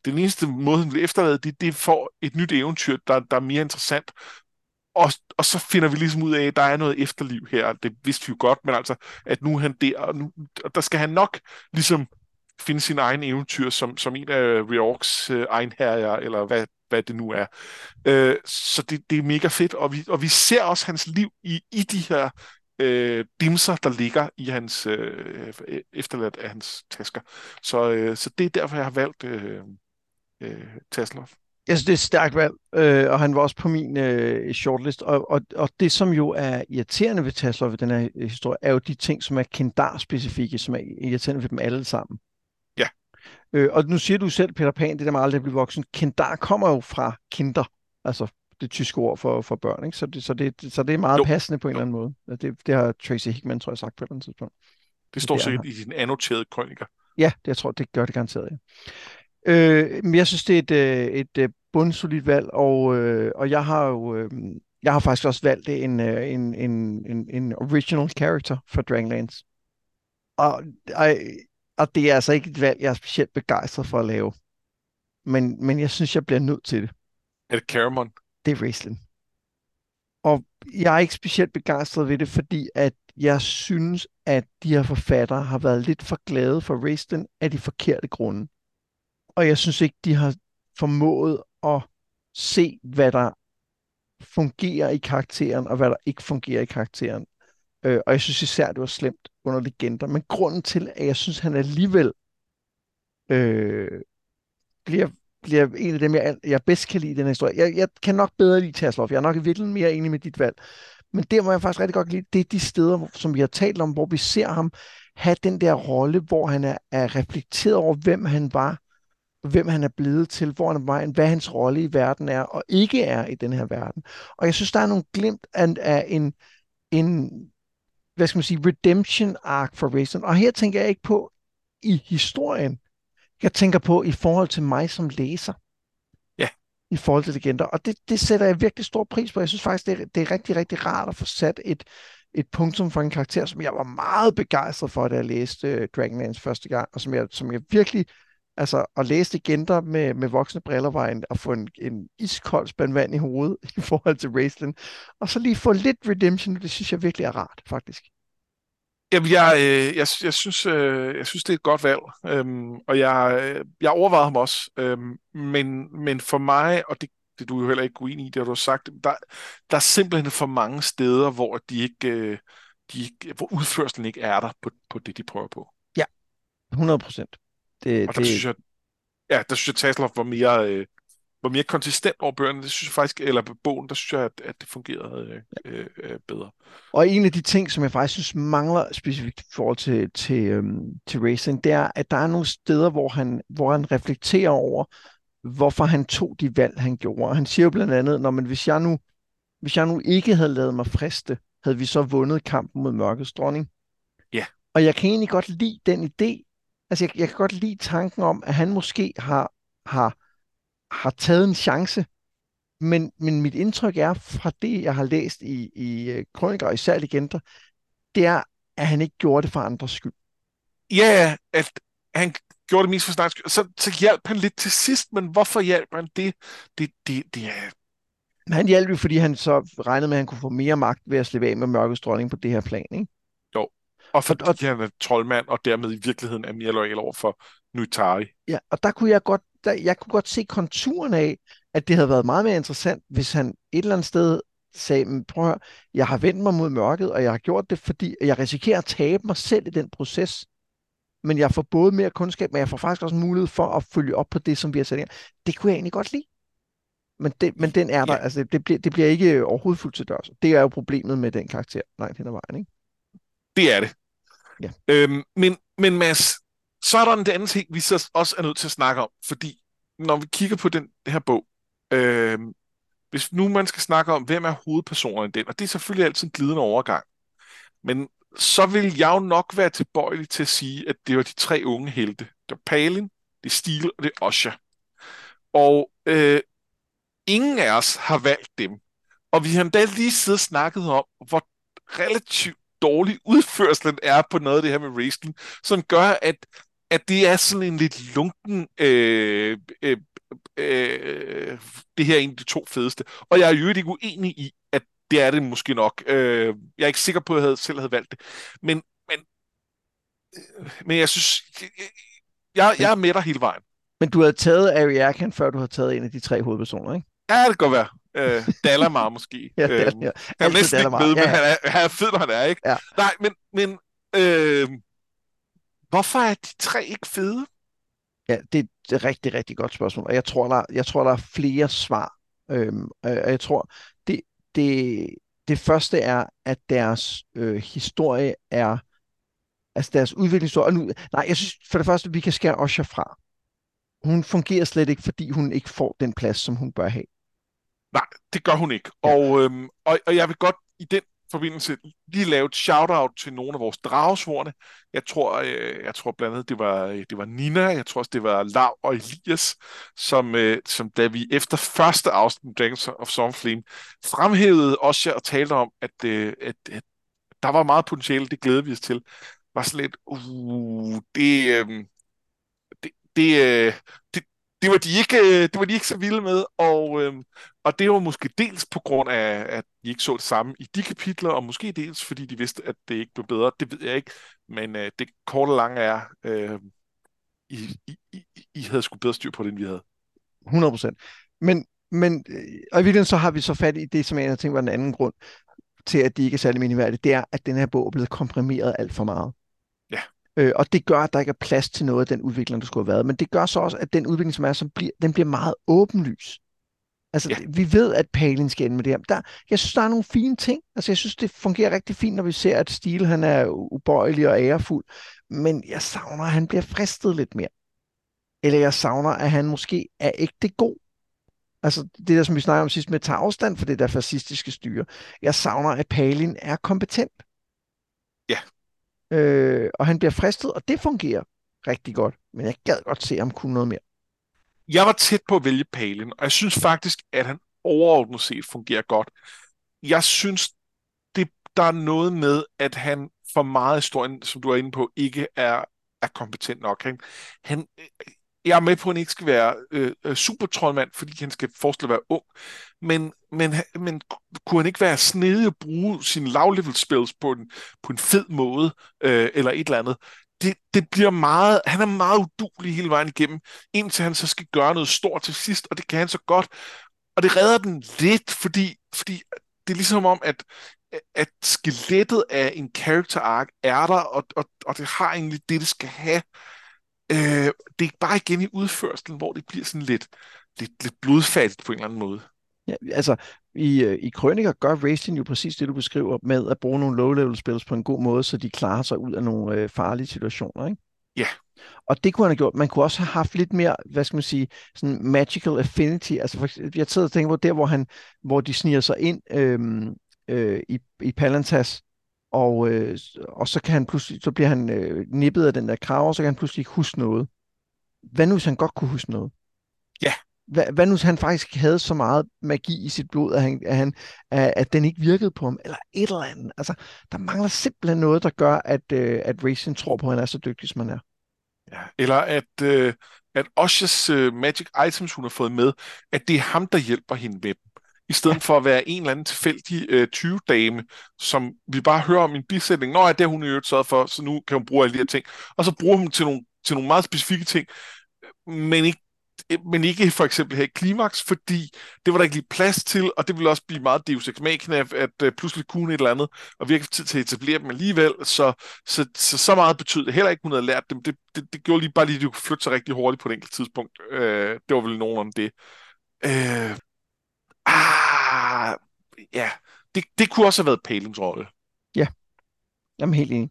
den eneste måde, han bliver efterladet, det, det får et nyt eventyr, der, der er mere interessant. Og, og så finder vi ligesom ud af, at der er noget efterliv her. Det vidste vi jo godt, men altså, at nu er han der, og, nu, og der skal han nok ligesom finde sin egen eventyr som, som en af Reorks øh, egenherrer, eller hvad, hvad det nu er. Øh, så det, det er mega fedt, og vi, og vi ser også hans liv i, i de her øh, dimser, der ligger i hans øh, e-, efterladt af hans tasker. Så, øh, så det er derfor, jeg har valgt øh, øh, Tasselhoff. Jeg synes, det er et stærkt valg, øh, og han var også på min øh, shortlist. Og, og, og det, som jo er irriterende ved Tasselhoff i den her historie, er jo de ting, som er Kendar-specifikke, som er irriterende ved dem alle sammen. Ja. Øh, og nu siger du selv, Peter Pan, det der med aldrig at blive voksen. Kendar kommer jo fra kinder, altså det tyske ord for, for børn, ikke? Så, det, så, det, så det er meget jo. passende på en eller anden måde. Det, det har Tracy Hickman, tror jeg, sagt på et eller andet tidspunkt. Det står sikkert i din annoterede krøniker. Ja, det, jeg tror, det gør det garanteret, ja. Øh, men jeg synes, det er et, øh, et, et øh, bundsolidt valg, og, øh, og jeg har jo øh, jeg har faktisk også valgt en, øh, en, en, en, en original character for Dragonlance. Og, og, og det er altså ikke et valg, jeg er specielt begejstret for at lave. Men, men jeg synes, jeg bliver nødt til det. Er det Caramon? Det er Raistlin. Og jeg er ikke specielt begejstret ved det, fordi at jeg synes, at de her forfattere har været lidt for glade for Raistlin af de forkerte grunde og jeg synes ikke, de har formået at se, hvad der fungerer i karakteren, og hvad der ikke fungerer i karakteren. Øh, og jeg synes især, det var slemt under legender. Men grunden til, at jeg synes, han alligevel øh, bliver, bliver en af dem, jeg, jeg bedst kan lide i den her historie. Jeg, jeg kan nok bedre lide Tasloff. Jeg er nok i virkeligheden mere enig med dit valg. Men det må jeg faktisk rigtig godt lide, det er de steder, som vi har talt om, hvor vi ser ham have den der rolle, hvor han er, er reflekteret over, hvem han var, hvem han er blevet til, hvor han er vejen, hvad hans rolle i verden er, og ikke er i den her verden. Og jeg synes, der er nogle glimt af, af en, en, hvad skal man sige, redemption arc for Raisin. Og her tænker jeg ikke på i historien. Jeg tænker på i forhold til mig som læser. Ja. I forhold til legender. Og det, det sætter jeg virkelig stor pris på. Jeg synes faktisk, det er, det er rigtig, rigtig rart at få sat et, et punktum for en karakter, som jeg var meget begejstret for, da jeg læste uh, Dragonlance første gang, og som jeg, som jeg virkelig Altså, at læse legender med, med voksne briller var en, at få en, en iskold spand vand i hovedet (laughs) i forhold til Raceland. Og så lige få lidt redemption, det synes jeg virkelig er rart, faktisk. Jamen, jeg, øh, jeg, jeg, synes, øh, jeg synes, det er et godt valg, øhm, og jeg, øh, jeg overvejede ham også, øhm, men, men for mig, og det, det du er jo heller ikke uenig i, det har du sagt, der, der er simpelthen for mange steder, hvor de ikke, øh, de ikke, hvor udførselen ikke er der på, på det, de prøver på. Ja, 100 procent. Det, og der det... synes jeg, ja, der synes jeg, Tasloff var mere, øh, var mere konsistent over bøgerne. Det synes jeg faktisk, eller på bogen, der synes jeg, at, at det fungerede øh, øh, bedre. Og en af de ting, som jeg faktisk synes mangler specifikt i forhold til, til, øhm, til racing, det er, at der er nogle steder, hvor han, hvor han reflekterer over, hvorfor han tog de valg, han gjorde. Han siger jo blandt andet, når man, hvis jeg nu hvis jeg nu ikke havde lavet mig friste, havde vi så vundet kampen mod mørkets dronning. Ja. Og jeg kan egentlig godt lide den idé, altså jeg, jeg kan godt lide tanken om, at han måske har, har, har taget en chance, men, men mit indtryk er fra det, jeg har læst i, i øh, krøniker og især legender, det er, at han ikke gjorde det for andres skyld. Ja, at han gjorde det mest for snart Så, så hjalp han lidt til sidst, men hvorfor hjalp han det? Det, det, det er... Men han hjalp jo, fordi han så regnede med, at han kunne få mere magt ved at slippe af med mørkets dronning på det her plan, ikke? Og fordi og, han er troldmand, og dermed i virkeligheden er mere lojal over for Nutari. Ja, og der kunne jeg godt, der, jeg kunne godt se konturen af, at det havde været meget mere interessant, hvis han et eller andet sted sagde, prøv at høre, jeg har vendt mig mod mørket, og jeg har gjort det, fordi jeg risikerer at tabe mig selv i den proces. Men jeg får både mere kundskab, men jeg får faktisk også mulighed for at følge op på det, som vi har sat ind. Det kunne jeg egentlig godt lide. Men, det, men den er der, ja. altså det bliver, det bliver ikke overhovedet fuldt til dørs. Det er jo problemet med den karakter langt hen ad vejen, ikke? Det er det. Ja. Øhm, men, men Mads, så er der en anden ting, vi så også er nødt til at snakke om, fordi når vi kigger på den her bog, øhm, hvis nu man skal snakke om, hvem er hovedpersonerne i den, og det er selvfølgelig altid en glidende overgang, men så vil jeg jo nok være tilbøjelig til at sige, at det var de tre unge helte. Det var Palin, det er Stil og det er Osha. Og øh, ingen af os har valgt dem. Og vi har endda lige siddet og snakket om, hvor relativt dårlig udførselen er på noget af det her med wrestling, som gør, at, at det er sådan en lidt lunken, øh, øh, øh, det her er en af de to fedeste. Og jeg er jo ikke uenig i, at det er det måske nok. Øh, jeg er ikke sikker på, at jeg havde, selv havde valgt det. Men, men, øh, men jeg synes, jeg, jeg er med dig hele vejen. Men du havde taget Ariakan, før du havde taget en af de tre hovedpersoner, ikke? Ja, det kan godt være. Øh, Dalamar måske. (laughs) ja, det er, ja. Jeg er næsten ikke med, men ja, ja. Han, er, han er fed, når han er, ikke? Ja. Nej, men, men øh, hvorfor er de tre ikke fede? Ja, det er et rigtig, rigtig godt spørgsmål, og jeg tror, der, jeg tror, der er flere svar. Øhm, og jeg tror, det, det, det første er, at deres øh, historie er, altså deres udviklingshistorie, nu, nej, jeg synes for det første, vi kan skære Osha fra. Hun fungerer slet ikke, fordi hun ikke får den plads, som hun bør have. Nej, det gør hun ikke. Ja. Og, øhm, og, og jeg vil godt i den forbindelse lige lave et shout-out til nogle af vores dragesvorene. Jeg tror, øh, jeg tror blandt andet, det var, det var Nina, jeg tror også, det var Lav og Elias, som, øh, som da vi efter første afsnit Dragons of Stormflame fremhævede også og talte om, at, øh, at, at der var meget potentiale, det glæder vi os til, var sådan lidt, uh, det, øh, det, det, øh, det, det var de ikke, øh, det var de ikke så vilde med, og, øh, og det var måske dels på grund af, at de ikke så det samme i de kapitler, og måske dels fordi de vidste, at det ikke blev bedre. Det ved jeg ikke, men øh, det korte og lange er, øh, I, I, I, I havde sgu bedre styr på det, end vi havde. 100 procent. Men, men øh, og i virkeligheden så har vi så fat i det, som jeg tænkte var den anden grund til, at de ikke er særlig miniværdige, det er, at den her bog er blevet komprimeret alt for meget. Øh, og det gør, at der ikke er plads til noget af den udvikling, der skulle have været. Men det gør så også, at den udvikling, som er, som bliver, den bliver meget åbenlys. Altså, ja. vi ved, at Palin skal ende med det her. Der, jeg synes, der er nogle fine ting. Altså, jeg synes, det fungerer rigtig fint, når vi ser, at Stil han er ubøjelig og ærefuld. Men jeg savner, at han bliver fristet lidt mere. Eller jeg savner, at han måske er ægte god. Altså, det der, som vi snakker om sidst med at tage afstand for det der fascistiske styre. Jeg savner, at Palin er kompetent. Ja, øh, og han bliver fristet, og det fungerer. rigtig godt, men jeg gad godt se ham kunne noget mere. Jeg var tæt på at vælge Palin, og jeg synes faktisk, at han overordnet set fungerer godt. Jeg synes, det, der er noget med, at han for meget af historien, som du er inde på, ikke er, er kompetent nok. Han, han, jeg er med på, at han ikke skal være øh, øh supertrollmand, fordi han skal forestille at være ung, men, men, men kunne han ikke være snedig og bruge sine low-level spells på en, på en fed måde, øh, eller et eller andet? Det, det bliver meget, han er meget udulig hele vejen igennem, indtil han så skal gøre noget stort til sidst, og det kan han så godt. Og det redder den lidt, fordi, fordi det er ligesom om, at, at skelettet af en character arc er der, og, og, og det har egentlig det, det skal have. Øh, det er bare igen i udførselen, hvor det bliver sådan lidt, lidt, lidt blodfattigt på en eller anden måde. Ja, altså, i, øh, i Krøniker gør Racing jo præcis det, du beskriver med at bruge nogle low-level spils på en god måde, så de klarer sig ud af nogle øh, farlige situationer, ikke? Ja. Og det kunne han have gjort. Man kunne også have haft lidt mere, hvad skal man sige, sådan magical affinity. Altså, for, jeg sidder og tænker på der, hvor, han, hvor de sniger sig ind øhm, øh, i, i Palantas, og, øh, og så kan han pludselig, så bliver han øh, nippet af den der krav, og så kan han pludselig ikke huske noget. Hvad nu, hvis han godt kunne huske noget? Ja. Hvad, hvad nu, hvis han faktisk havde så meget magi i sit blod, at, han, at, han, at, at den ikke virkede på ham, eller et eller andet. Altså, der mangler simpelthen noget, der gør, at, øh, at Racing tror på, at han er så dygtig, som han er. Ja, eller at, øh, at Oshas øh, magic items, hun har fået med, at det er ham, der hjælper hende med dem i stedet ja. for at være en eller anden tilfældig øh, 20-dame, som vi bare hører om i en bisætning. Nå ja, det har hun i øvrigt sørget for, så nu kan hun bruge alle de her ting. Og så bruger hun til nogle, til nogle meget specifikke ting, men ikke men ikke for eksempel her i Klimax, fordi det var der ikke lige plads til, og det ville også blive meget Deus Ex Machina, at, uh, pludselig kunne et eller andet, og vi har ikke tid til at etablere dem alligevel, så så, så, så meget betød det heller ikke, hun havde lært dem. Det, det, det gjorde lige bare lige, at de kunne flytte sig rigtig hurtigt på et enkelt tidspunkt. Uh, det var vel nogen om det. Uh, ah, ja, det, det kunne også have været Palings rolle. Ja, jamen helt enig.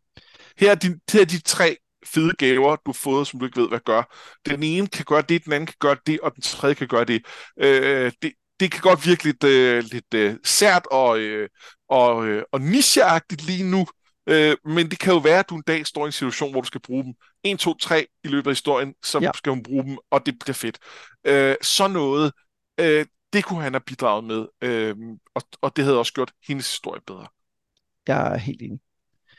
Her er, de, her er de tre fede gaver, du har fået, som du ikke ved, hvad gør. Den ene kan gøre det, den anden kan gøre det, og den tredje kan gøre det. Øh, det, det kan godt virke lidt, øh, lidt øh, sært og, øh, og, øh, og nicheagtigt lige nu, øh, men det kan jo være, at du en dag står i en situation, hvor du skal bruge dem. 1, 2, 3 i løbet af historien, så ja. skal hun bruge dem, og det bliver fedt. Øh, så noget, øh, det kunne han have bidraget med, øh, og, og det havde også gjort hendes historie bedre. Jeg er helt enig.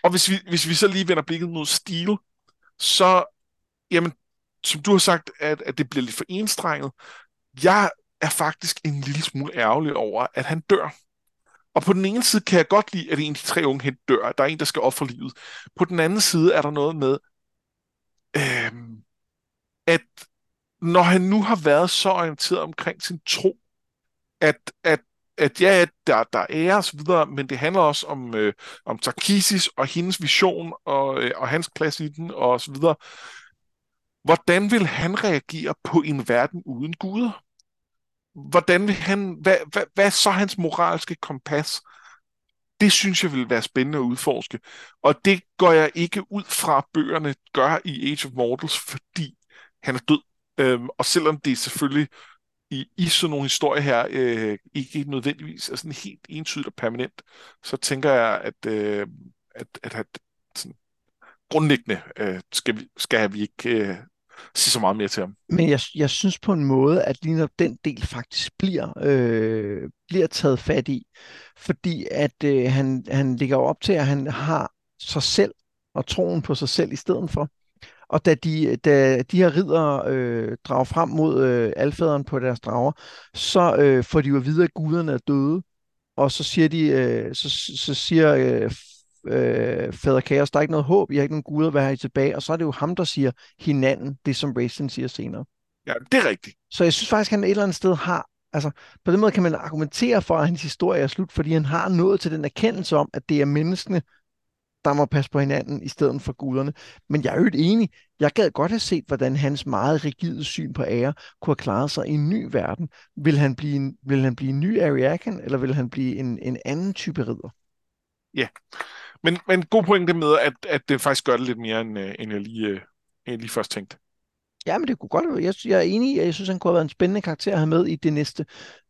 Og hvis vi, hvis vi så lige vender blikket mod stil, så, jamen, som du har sagt, at, at det bliver lidt for enstrenget. Jeg er faktisk en lille smule ærgerlig over, at han dør. Og på den ene side kan jeg godt lide, at en af de tre unge hen dør. Der er en, der skal ofre livet. På den anden side er der noget med, øh, at når han nu har været så orienteret omkring sin tro, at, at, at ja, der, der er ære og så videre, men det handler også om, øh, om Tarkisis og hendes vision og, øh, og hans plads i den og så videre. Hvordan vil han reagere på en verden uden guder? Hvordan vil han, hvad, hvad, hvad er så hans moralske kompas? Det synes jeg vil være spændende at udforske. Og det går jeg ikke ud fra, bøgerne gør i Age of Mortals, fordi han er død. Øhm, og selvom det selvfølgelig i, i sådan nogle historier her øh, ikke nødvendigvis er sådan helt entydigt og permanent, så tænker jeg, at, øh, at, at, at sådan, grundlæggende øh, skal, vi, skal vi ikke øh, sige så meget mere til ham. Men jeg, jeg synes på en måde, at lige når den del faktisk bliver, øh, bliver taget fat i, fordi at øh, han, han ligger op til, at han har sig selv og troen på sig selv i stedet for. Og da de, da de her ridder øh, drager frem mod øh, alfaderen på deres drager, så øh, får de jo at vide, at guderne er døde. Og så siger de, øh, så, så siger øh, øh, fader Kaos, der er ikke noget håb, I har ikke nogen guder, hvad har I tilbage? Og så er det jo ham, der siger hinanden, det som Racing siger senere. Ja, det er rigtigt. Så jeg synes faktisk, at han et eller andet sted har, altså på den måde kan man argumentere for, at hans historie er slut, fordi han har nået til den erkendelse om, at det er menneskene, der må passe på hinanden i stedet for guderne. Men jeg er jo enig. Jeg gad godt have set, hvordan hans meget rigide syn på ære kunne have klaret sig i en ny verden. Vil han blive en, vil han blive en ny Ariakan, eller vil han blive en, en anden type ridder? Ja, men, men god pointe med, at, at det faktisk gør det lidt mere, end, øh, end jeg lige, øh, end jeg lige først tænkte. Ja, men det kunne godt være. Jeg, jeg er enig. Jeg synes, han kunne have været en spændende karakter at have med i det næste.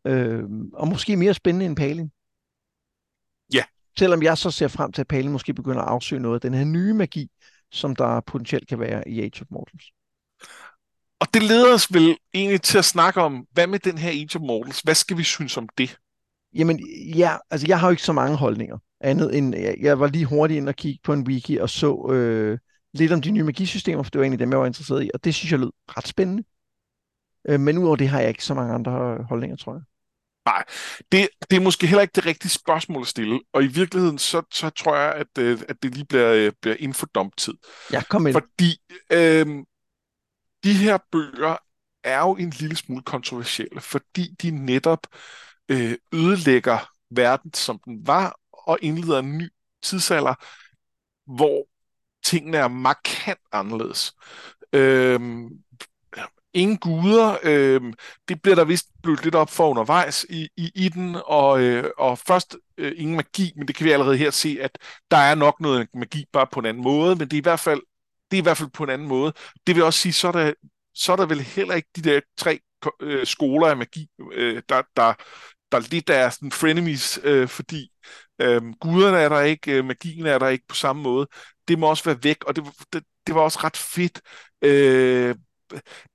Øh, og måske mere spændende end Palin. Selvom jeg så ser frem til, at Palin måske begynder at afsøge noget af den her nye magi, som der potentielt kan være i Age of Mortals. Og det leder os vel egentlig til at snakke om, hvad med den her Age of Mortals? Hvad skal vi synes om det? Jamen, ja, altså jeg har jo ikke så mange holdninger. Andet end, jeg, jeg var lige hurtigt ind og kigge på en wiki og så øh, lidt om de nye magisystemer, for det var egentlig dem, jeg var interesseret i, og det synes jeg lød ret spændende. Øh, men udover det har jeg ikke så mange andre holdninger, tror jeg. Nej, det, det er måske heller ikke det rigtige spørgsmål at stille, og i virkeligheden, så, så tror jeg, at, øh, at det lige bliver, øh, bliver inden for dumptid. Ja, kom ind. Fordi øh, de her bøger er jo en lille smule kontroversielle, fordi de netop øh, ødelægger verden, som den var, og indleder en ny tidsalder, hvor tingene er markant anderledes. Øhm, ingen guder, Øh, det bliver der vist blødt lidt op for undervejs i, i, i den, og, øh, og først øh, ingen magi, men det kan vi allerede her se, at der er nok noget magi, bare på en anden måde, men det er i hvert fald, det er i hvert fald på en anden måde. Det vil også sige, så er der, så er der vel heller ikke de der tre øh, skoler af magi, øh, der, der, der lidt er sådan frenemies, øh, fordi øh, guderne er der ikke, øh, magien er der ikke på samme måde. Det må også være væk, og det, det, det var også ret fedt. Øh,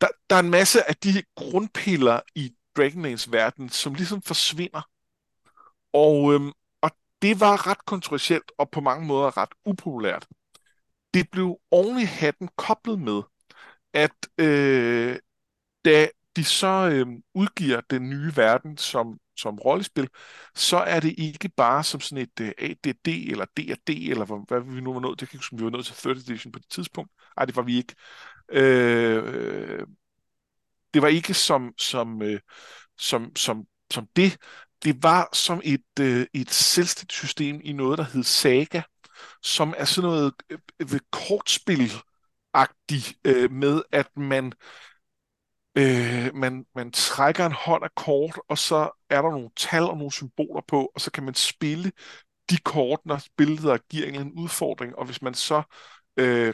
der, der er en masse af de grundpiller i Dragonlance verden, som ligesom forsvinder. Og, øhm, og det var ret kontroversielt, og på mange måder ret upopulært. Det blev oven i hatten koblet med, at øh, da de så øh, udgiver den nye verden som som rollespil, så er det ikke bare som sådan et uh, øh, ADD eller D&D, eller hvad, hvad vi nu var nået, det kan vi var nået til 3rd edition på det tidspunkt. Nej, det var vi ikke. Øh, øh, det var ikke som, som, øh, som, som, som det. Det var som et, øh, et selvstændigt system i noget, der hed Saga, som er sådan noget øh, øh kortspil-agtigt øh, med, at man Øh, man, man trækker en hånd af kort, og så er der nogle tal og nogle symboler på, og så kan man spille de kort, når billeder giver en udfordring, og hvis man så øh,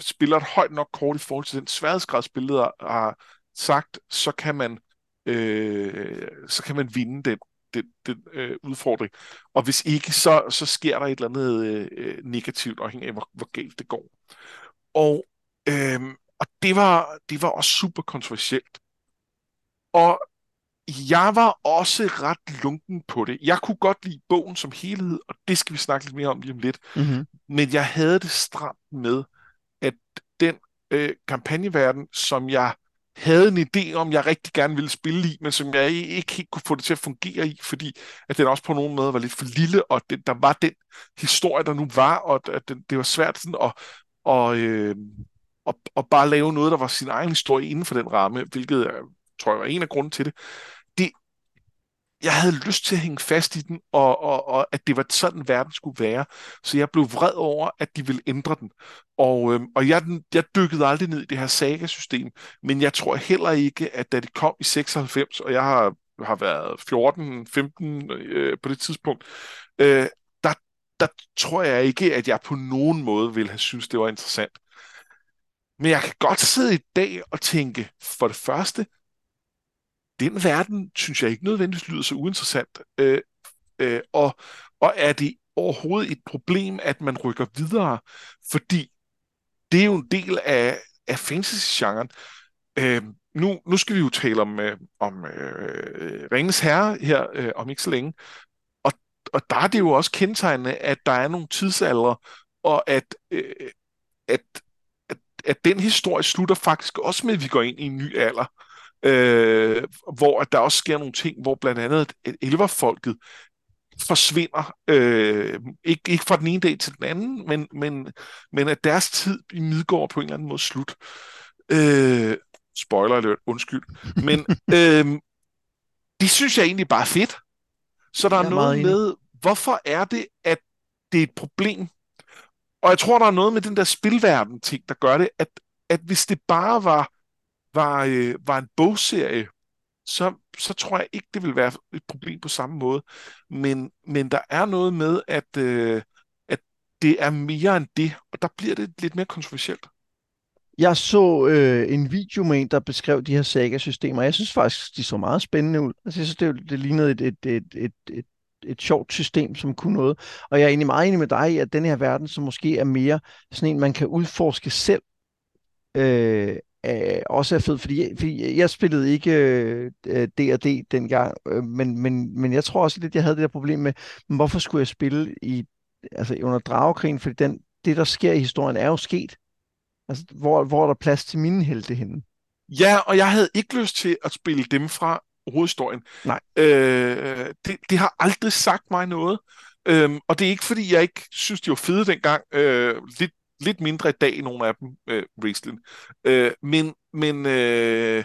spiller et højt nok kort i forhold til den sværhedsgrad, billeder har sagt, så kan man, øh, så kan man vinde den, den, den øh, udfordring. Og hvis ikke, så, så sker der et eller andet øh, negativt, afhængig af, hvor, hvor galt det går. Og øh, og det var, det var også super kontroversielt. Og jeg var også ret lunken på det. Jeg kunne godt lide bogen som helhed, og det skal vi snakke lidt mere om lige om lidt. Mm-hmm. Men jeg havde det stramt med, at den øh, kampagneverden, som jeg havde en idé om, jeg rigtig gerne ville spille i, men som jeg ikke helt kunne få det til at fungere i, fordi at den også på nogen måde var lidt for lille, og det, der var den historie, der nu var, og at det, det var svært sådan at, og, øh, og, og bare lave noget, der var sin egen historie inden for den ramme, hvilket jeg tror jeg var en af grunden til det. det jeg havde lyst til at hænge fast i den, og, og, og at det var sådan, verden skulle være. Så jeg blev vred over, at de ville ændre den. Og, øhm, og jeg, jeg dykkede aldrig ned i det her saga-system, men jeg tror heller ikke, at da det kom i 96, og jeg har, har været 14-15 øh, på det tidspunkt, øh, der, der tror jeg ikke, at jeg på nogen måde ville have synes det var interessant. Men jeg kan godt sidde i dag og tænke, for det første, den verden, synes jeg ikke nødvendigvis lyder så uinteressant. Øh, øh, og, og er det overhovedet et problem, at man rykker videre? Fordi det er jo en del af, af fantasy-genren. Øh, nu, nu skal vi jo tale om, øh, om øh, Ringens Herre her øh, om ikke så længe. Og, og der er det jo også kendetegnende, at der er nogle tidsalder, og at, øh, at at den historie slutter faktisk også med, at vi går ind i en ny alder. Øh, hvor at der også sker nogle ting, hvor blandt andet at elverfolket forsvinder, øh, ikke, ikke fra den ene dag til den anden, men, men, men at deres tid i Midgård på en eller anden måde slut. Øh, spoiler alert, undskyld. Men (laughs) øh, det synes jeg egentlig bare er fedt. Så der er, er noget med, hvorfor er det, at det er et problem, og jeg tror, der er noget med den der spilverden ting, der gør det, at, at hvis det bare var, var, øh, var en bogserie, så, så tror jeg ikke, det vil være et problem på samme måde. Men, men der er noget med, at, øh, at det er mere end det, og der bliver det lidt mere kontroversielt. Jeg så øh, en video med en, der beskrev de her Saga-systemer, jeg synes faktisk, de så meget spændende ud. Altså, jeg synes, det, det lignede et, et, et, et, et et sjovt system, som kunne noget. Og jeg er egentlig meget enig med dig i, at den her verden, som måske er mere sådan en, man kan udforske selv, øh, også er fed, fordi, fordi jeg spillede ikke øh, D&D dengang, øh, men, men, men jeg tror også lidt, jeg havde det der problem med, hvorfor skulle jeg spille i, altså under dragekrigen, fordi den, det, der sker i historien, er jo sket. Altså, hvor, hvor er der plads til mine helte henne? Ja, og jeg havde ikke lyst til at spille dem fra hovedhistorien. Nej. Øh, det, det har aldrig sagt mig noget. Øhm, og det er ikke, fordi jeg ikke synes, de var fede dengang. Øh, lidt, lidt mindre i dag, nogle af dem, øh, wrestling. Øh, men, men, øh,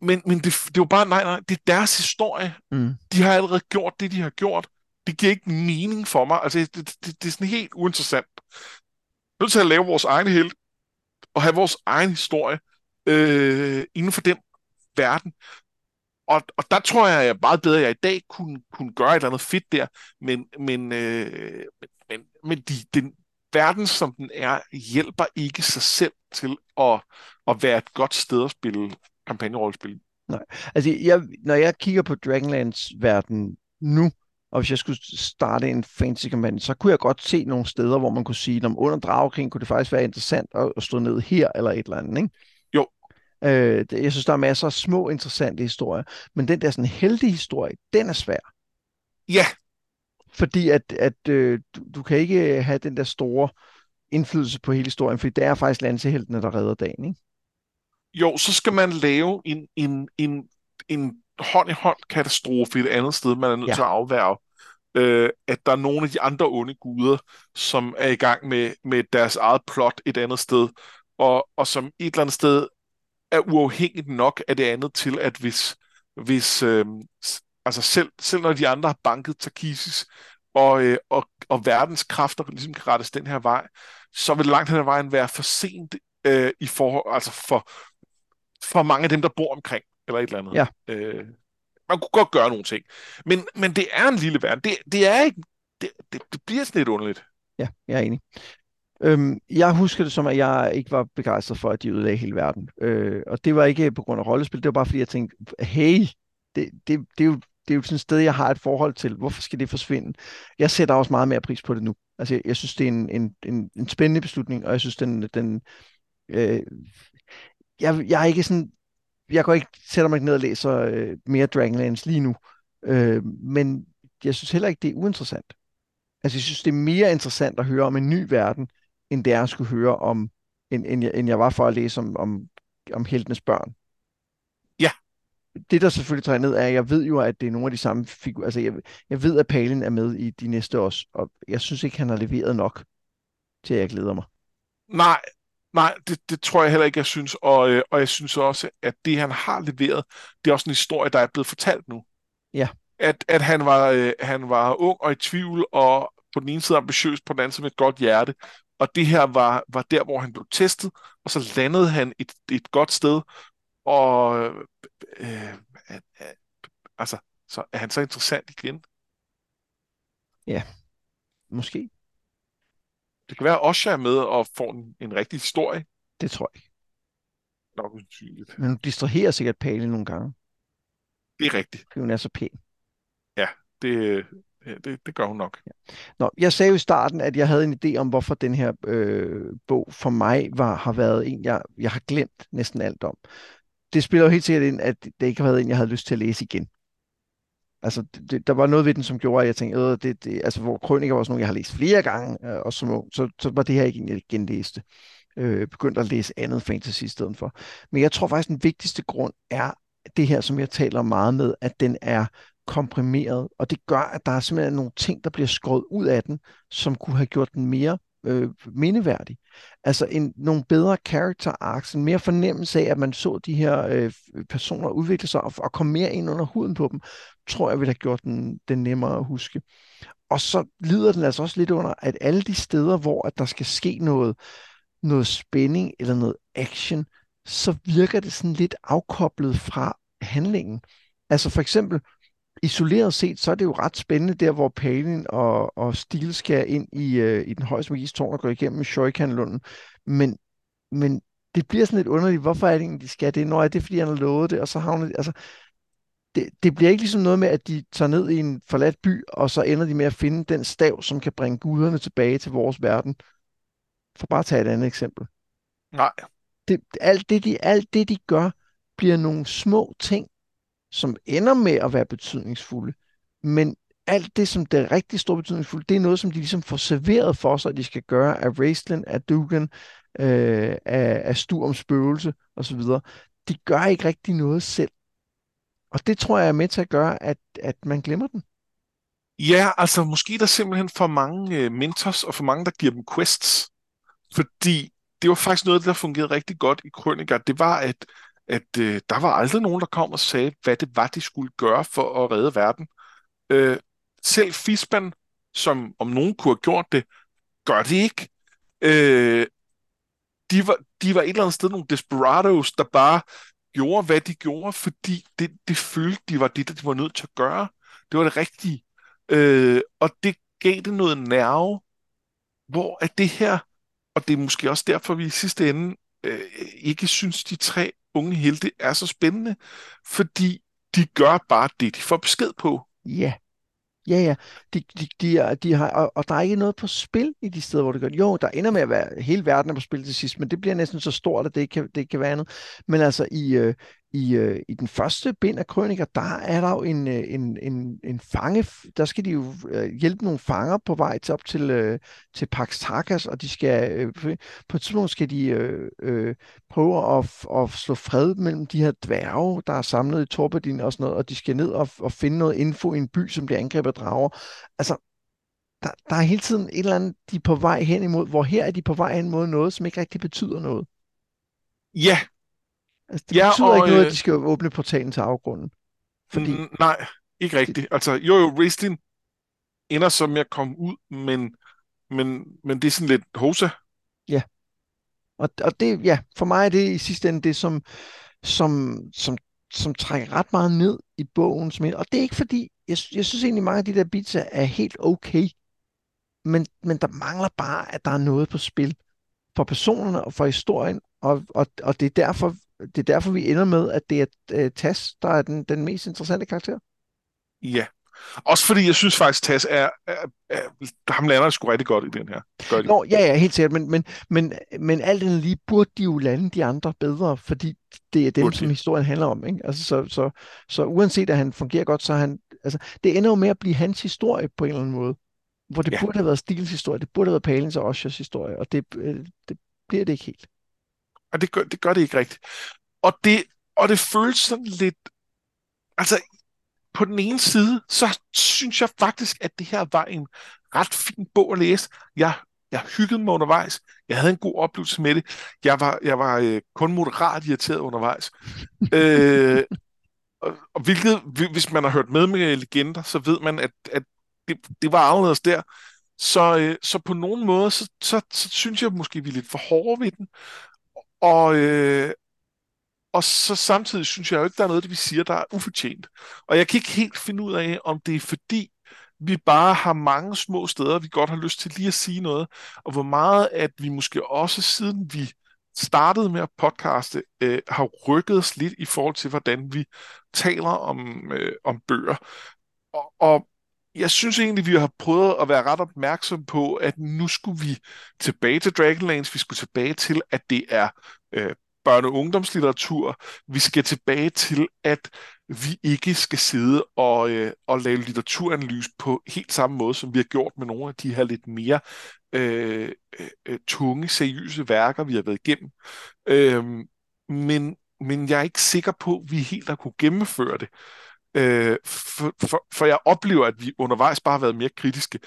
men, men det, det var bare, nej, nej, det er deres historie. Mm. De har allerede gjort det, de har gjort. Det giver ikke mening for mig. Altså, det, det, det, det er sådan helt uinteressant. Vi er nødt til at lave vores egen held, og have vores egen historie øh, inden for den verden. Og, og der tror jeg, at jeg meget bedre, at jeg i dag kunne, kunne gøre et eller andet fedt der, men, men, øh, men, men de, den verden, som den er, hjælper ikke sig selv til at, at være et godt sted at spille kampagnerollespil. Nej, altså jeg, når jeg kigger på Dragonlands verden nu, og hvis jeg skulle starte en fantasy kampagne, så kunne jeg godt se nogle steder, hvor man kunne sige, at under dragekring kunne det faktisk være interessant at, at stå ned her eller et eller andet, ikke? Jo. Øh, jeg synes, der er masser af små, interessante historier, men den der sådan heldige historie, den er svær. Ja. Fordi at, at øh, du, du kan ikke have den der store indflydelse på hele historien, fordi det er faktisk lanseheltene, der redder dagen, ikke? Jo, så skal man lave en, en, en, en hånd-i-hånd katastrofe et andet sted, man er nødt ja. til at afværge. Øh, at der er nogle af de andre onde guder, som er i gang med, med deres eget plot et andet sted, og, og som et eller andet sted er uafhængigt nok af det andet til, at hvis, hvis øh, altså selv, selv når de andre har banket Takisis, og, øh, og, og verdens kræfter ligesom kan rettes den her vej, så vil langt hen ad vejen være for sent øh, i forhold, altså for, for mange af dem, der bor omkring, eller et eller andet. Ja. Øh, man kunne godt gøre nogle ting. Men, men det er en lille verden. Det, det er ikke, det, det, det bliver sådan lidt underligt. Ja, jeg er enig. Øhm, jeg husker det som, at jeg ikke var begejstret for, at de ødelagde hele verden. Øh, og det var ikke på grund af rollespil, det var bare fordi, jeg tænkte, hey, det, det, det, er jo, det er jo sådan et sted, jeg har et forhold til. Hvorfor skal det forsvinde? Jeg sætter også meget mere pris på det nu. Altså, jeg, jeg synes, det er en, en, en, en spændende beslutning, og jeg synes, den, den øh, jeg, jeg er ikke sådan, jeg går ikke, sætter mig ikke ned og læser øh, mere Dragonlance lige nu, øh, men jeg synes heller ikke, det er uinteressant. Altså, jeg synes, det er mere interessant at høre om en ny verden, end det er at skulle høre om, end, end, jeg, end jeg var for at læse om, om, om heltenes børn. Det, der selvfølgelig tager ned, er, at jeg ved jo, at det er nogle af de samme figurer. Altså, jeg, jeg ved, at Palin er med i de næste år, og jeg synes ikke, han har leveret nok til, at jeg glæder mig. Nej, Nej, det, det tror jeg heller ikke, jeg synes. Og, øh, og jeg synes også, at det, han har leveret, det er også en historie, der er blevet fortalt nu. Ja. At, at han, var, øh, han var ung og i tvivl, og på den ene side ambitiøs, på den anden side med et godt hjerte. Og det her var, var der, hvor han blev testet, og så landede han et, et godt sted. Og øh, øh, øh, altså, så er han så interessant igen. Ja, måske. Det kan være, at Osha er med og får en, en rigtig historie. Det tror jeg ikke. Nok usynligt. Men hun distraherer sikkert Palin nogle gange. Det er rigtigt. Fordi hun er så pæn. Ja, det, det, det gør hun nok. Ja. Nå, jeg sagde jo i starten, at jeg havde en idé om, hvorfor den her øh, bog for mig var, har været en, jeg, jeg har glemt næsten alt om. Det spiller jo helt sikkert ind, at det ikke har været en, jeg havde lyst til at læse igen. Altså, det, der var noget ved den, som gjorde, at jeg tænkte, øh, det, det, altså, hvor krøniker var sådan nogle, jeg har læst flere gange, øh, og så, så, så var det her ikke en, jeg genlæste. Øh, begyndte at læse andet fantasy i stedet for. Men jeg tror faktisk, den vigtigste grund er det her, som jeg taler meget med, at den er komprimeret, og det gør, at der er simpelthen nogle ting, der bliver skåret ud af den, som kunne have gjort den mere øh, mindeværdig. Altså en, nogle bedre character arcs, en mere fornemmelse af, at man så de her øh, personer udvikle sig og, og komme mere ind under huden på dem, tror jeg ville have gjort den, den nemmere at huske. Og så lider den altså også lidt under, at alle de steder, hvor at der skal ske noget, noget spænding eller noget action, så virker det sådan lidt afkoblet fra handlingen. Altså for eksempel, isoleret set, så er det jo ret spændende der, hvor Palin og, og Steel skal ind i, øh, i den højeste magis tårn og gå igennem Shoikan-lunden. Men, men det bliver sådan lidt underligt, hvorfor er det egentlig, de skal det? Når er det, fordi han har lovet det, og så havner det, altså, det, det bliver ikke ligesom noget med, at de tager ned i en forladt by, og så ender de med at finde den stav, som kan bringe guderne tilbage til vores verden. For bare at tage et andet eksempel. Nej. Det, alt, det, de, alt det, de gør, bliver nogle små ting, som ender med at være betydningsfulde. Men alt det, som det er rigtig stor betydningsfulde, det er noget, som de ligesom får serveret for sig, at de skal gøre af Raceland, af Dugan, øh, af, af Sturms spøgelse osv. De gør ikke rigtig noget selv. Og det tror jeg er med til at gøre, at, at man glemmer den. Ja, altså måske der er simpelthen for mange øh, mentors og for mange, der giver dem quests. Fordi det var faktisk noget, der fungerede rigtig godt i Krøniker. Det var, at, at øh, der var aldrig nogen, der kom og sagde, hvad det var, de skulle gøre for at redde verden. Øh, selv Fisban, som om nogen kunne have gjort det, gør det ikke. Øh, de, var, de var et eller andet sted nogle desperados, der bare gjorde, hvad de gjorde, fordi det, det følte, de var det, de var nødt til at gøre. Det var det rigtige. Øh, og det gav det noget nerve, hvor at det her, og det er måske også derfor, vi i sidste ende øh, ikke synes, de tre unge helte er så spændende, fordi de gør bare det, de får besked på. Ja, Ja, ja. De, de, de, er, de har, og, og der er ikke noget på spil i de steder, hvor det gør Jo, der ender med at være hele verden er på spil til sidst, men det bliver næsten så stort, at det ikke kan, det ikke kan være andet. Men altså i, øh, i, øh, i den første bind af Krøniker, der er der jo en, øh, en, en, en fange, der skal de jo øh, hjælpe nogle fanger på vej til op til, øh, til Pax Takas, og de skal, øh, på et tidspunkt skal de øh, øh, prøve at, at slå fred mellem de her dværge, der er samlet i Torbadin og sådan noget, og de skal ned og, og finde noget info i en by, som bliver angrebet af drager. Altså, der, der er hele tiden et eller andet, de er på vej hen imod, hvor her er de på vej hen imod noget, som ikke rigtig betyder noget. Ja, Altså, det ja, betyder og, ikke noget, at øh, de skal åbne portalen til afgrunden. Fordi... Nej, ikke rigtigt. Altså, jo jo, wrestling ender så med at komme ud, men, men, men det er sådan lidt hosa. Ja. Og, og det, ja, for mig er det i sidste ende det, som, som, som, som trækker ret meget ned i bogen. Som, og det er ikke fordi, jeg, jeg synes egentlig, mange af de der bits er helt okay. Men, men der mangler bare, at der er noget på spil for personerne og for historien, og, og, og det er derfor, det er derfor, vi ender med, at det er uh, Tas, der er den, den mest interessante karakter. Ja. Også fordi jeg synes faktisk, Tas er, er, er ham lander sgu rigtig godt i den her. Gør de. Nå, ja, ja, helt sikkert, men, men, men, men alt den lige burde de jo lande de andre bedre, fordi det er dem, burde som de. historien handler om. Ikke? Altså, så, så, så uanset at han fungerer godt, så han, altså, det ender jo med at blive hans historie på en eller anden måde. Hvor det ja. burde have været Stils historie, det burde have været Palins og Oshers historie, og det, øh, det bliver det ikke helt. Og det gør, det gør det ikke rigtigt. Og det, og det føles sådan lidt... Altså, på den ene side, så synes jeg faktisk, at det her var en ret fin bog at læse. Jeg, jeg hyggede mig undervejs. Jeg havde en god oplevelse med det. Jeg var, jeg var øh, kun moderat irriteret undervejs. (laughs) øh, og, og hvilket, hvis man har hørt med med legender, så ved man, at, at det, det var anderledes der. Så, øh, så på nogen måde, så, så, så synes jeg måske, vi er lidt for hårde ved den. Og, øh, og så samtidig synes jeg jo ikke, der er noget, det vi siger, der er ufortjent. Og jeg kan ikke helt finde ud af, om det er fordi, vi bare har mange små steder, vi godt har lyst til lige at sige noget, og hvor meget, at vi måske også siden vi startede med at podcaste, øh, har rykket os lidt i forhold til, hvordan vi taler om, øh, om bøger. Og, og jeg synes egentlig, vi har prøvet at være ret opmærksom på, at nu skulle vi tilbage til Dragonlance, vi skulle tilbage til, at det er øh, børne- og ungdomslitteratur. Vi skal tilbage til, at vi ikke skal sidde og, øh, og lave litteraturanalyse på helt samme måde, som vi har gjort med nogle af de her lidt mere øh, øh, tunge, seriøse værker, vi har været igennem. Øh, men, men jeg er ikke sikker på, at vi helt har kunne gennemføre det. Øh, for, for, for jeg oplever, at vi undervejs bare har været mere kritiske.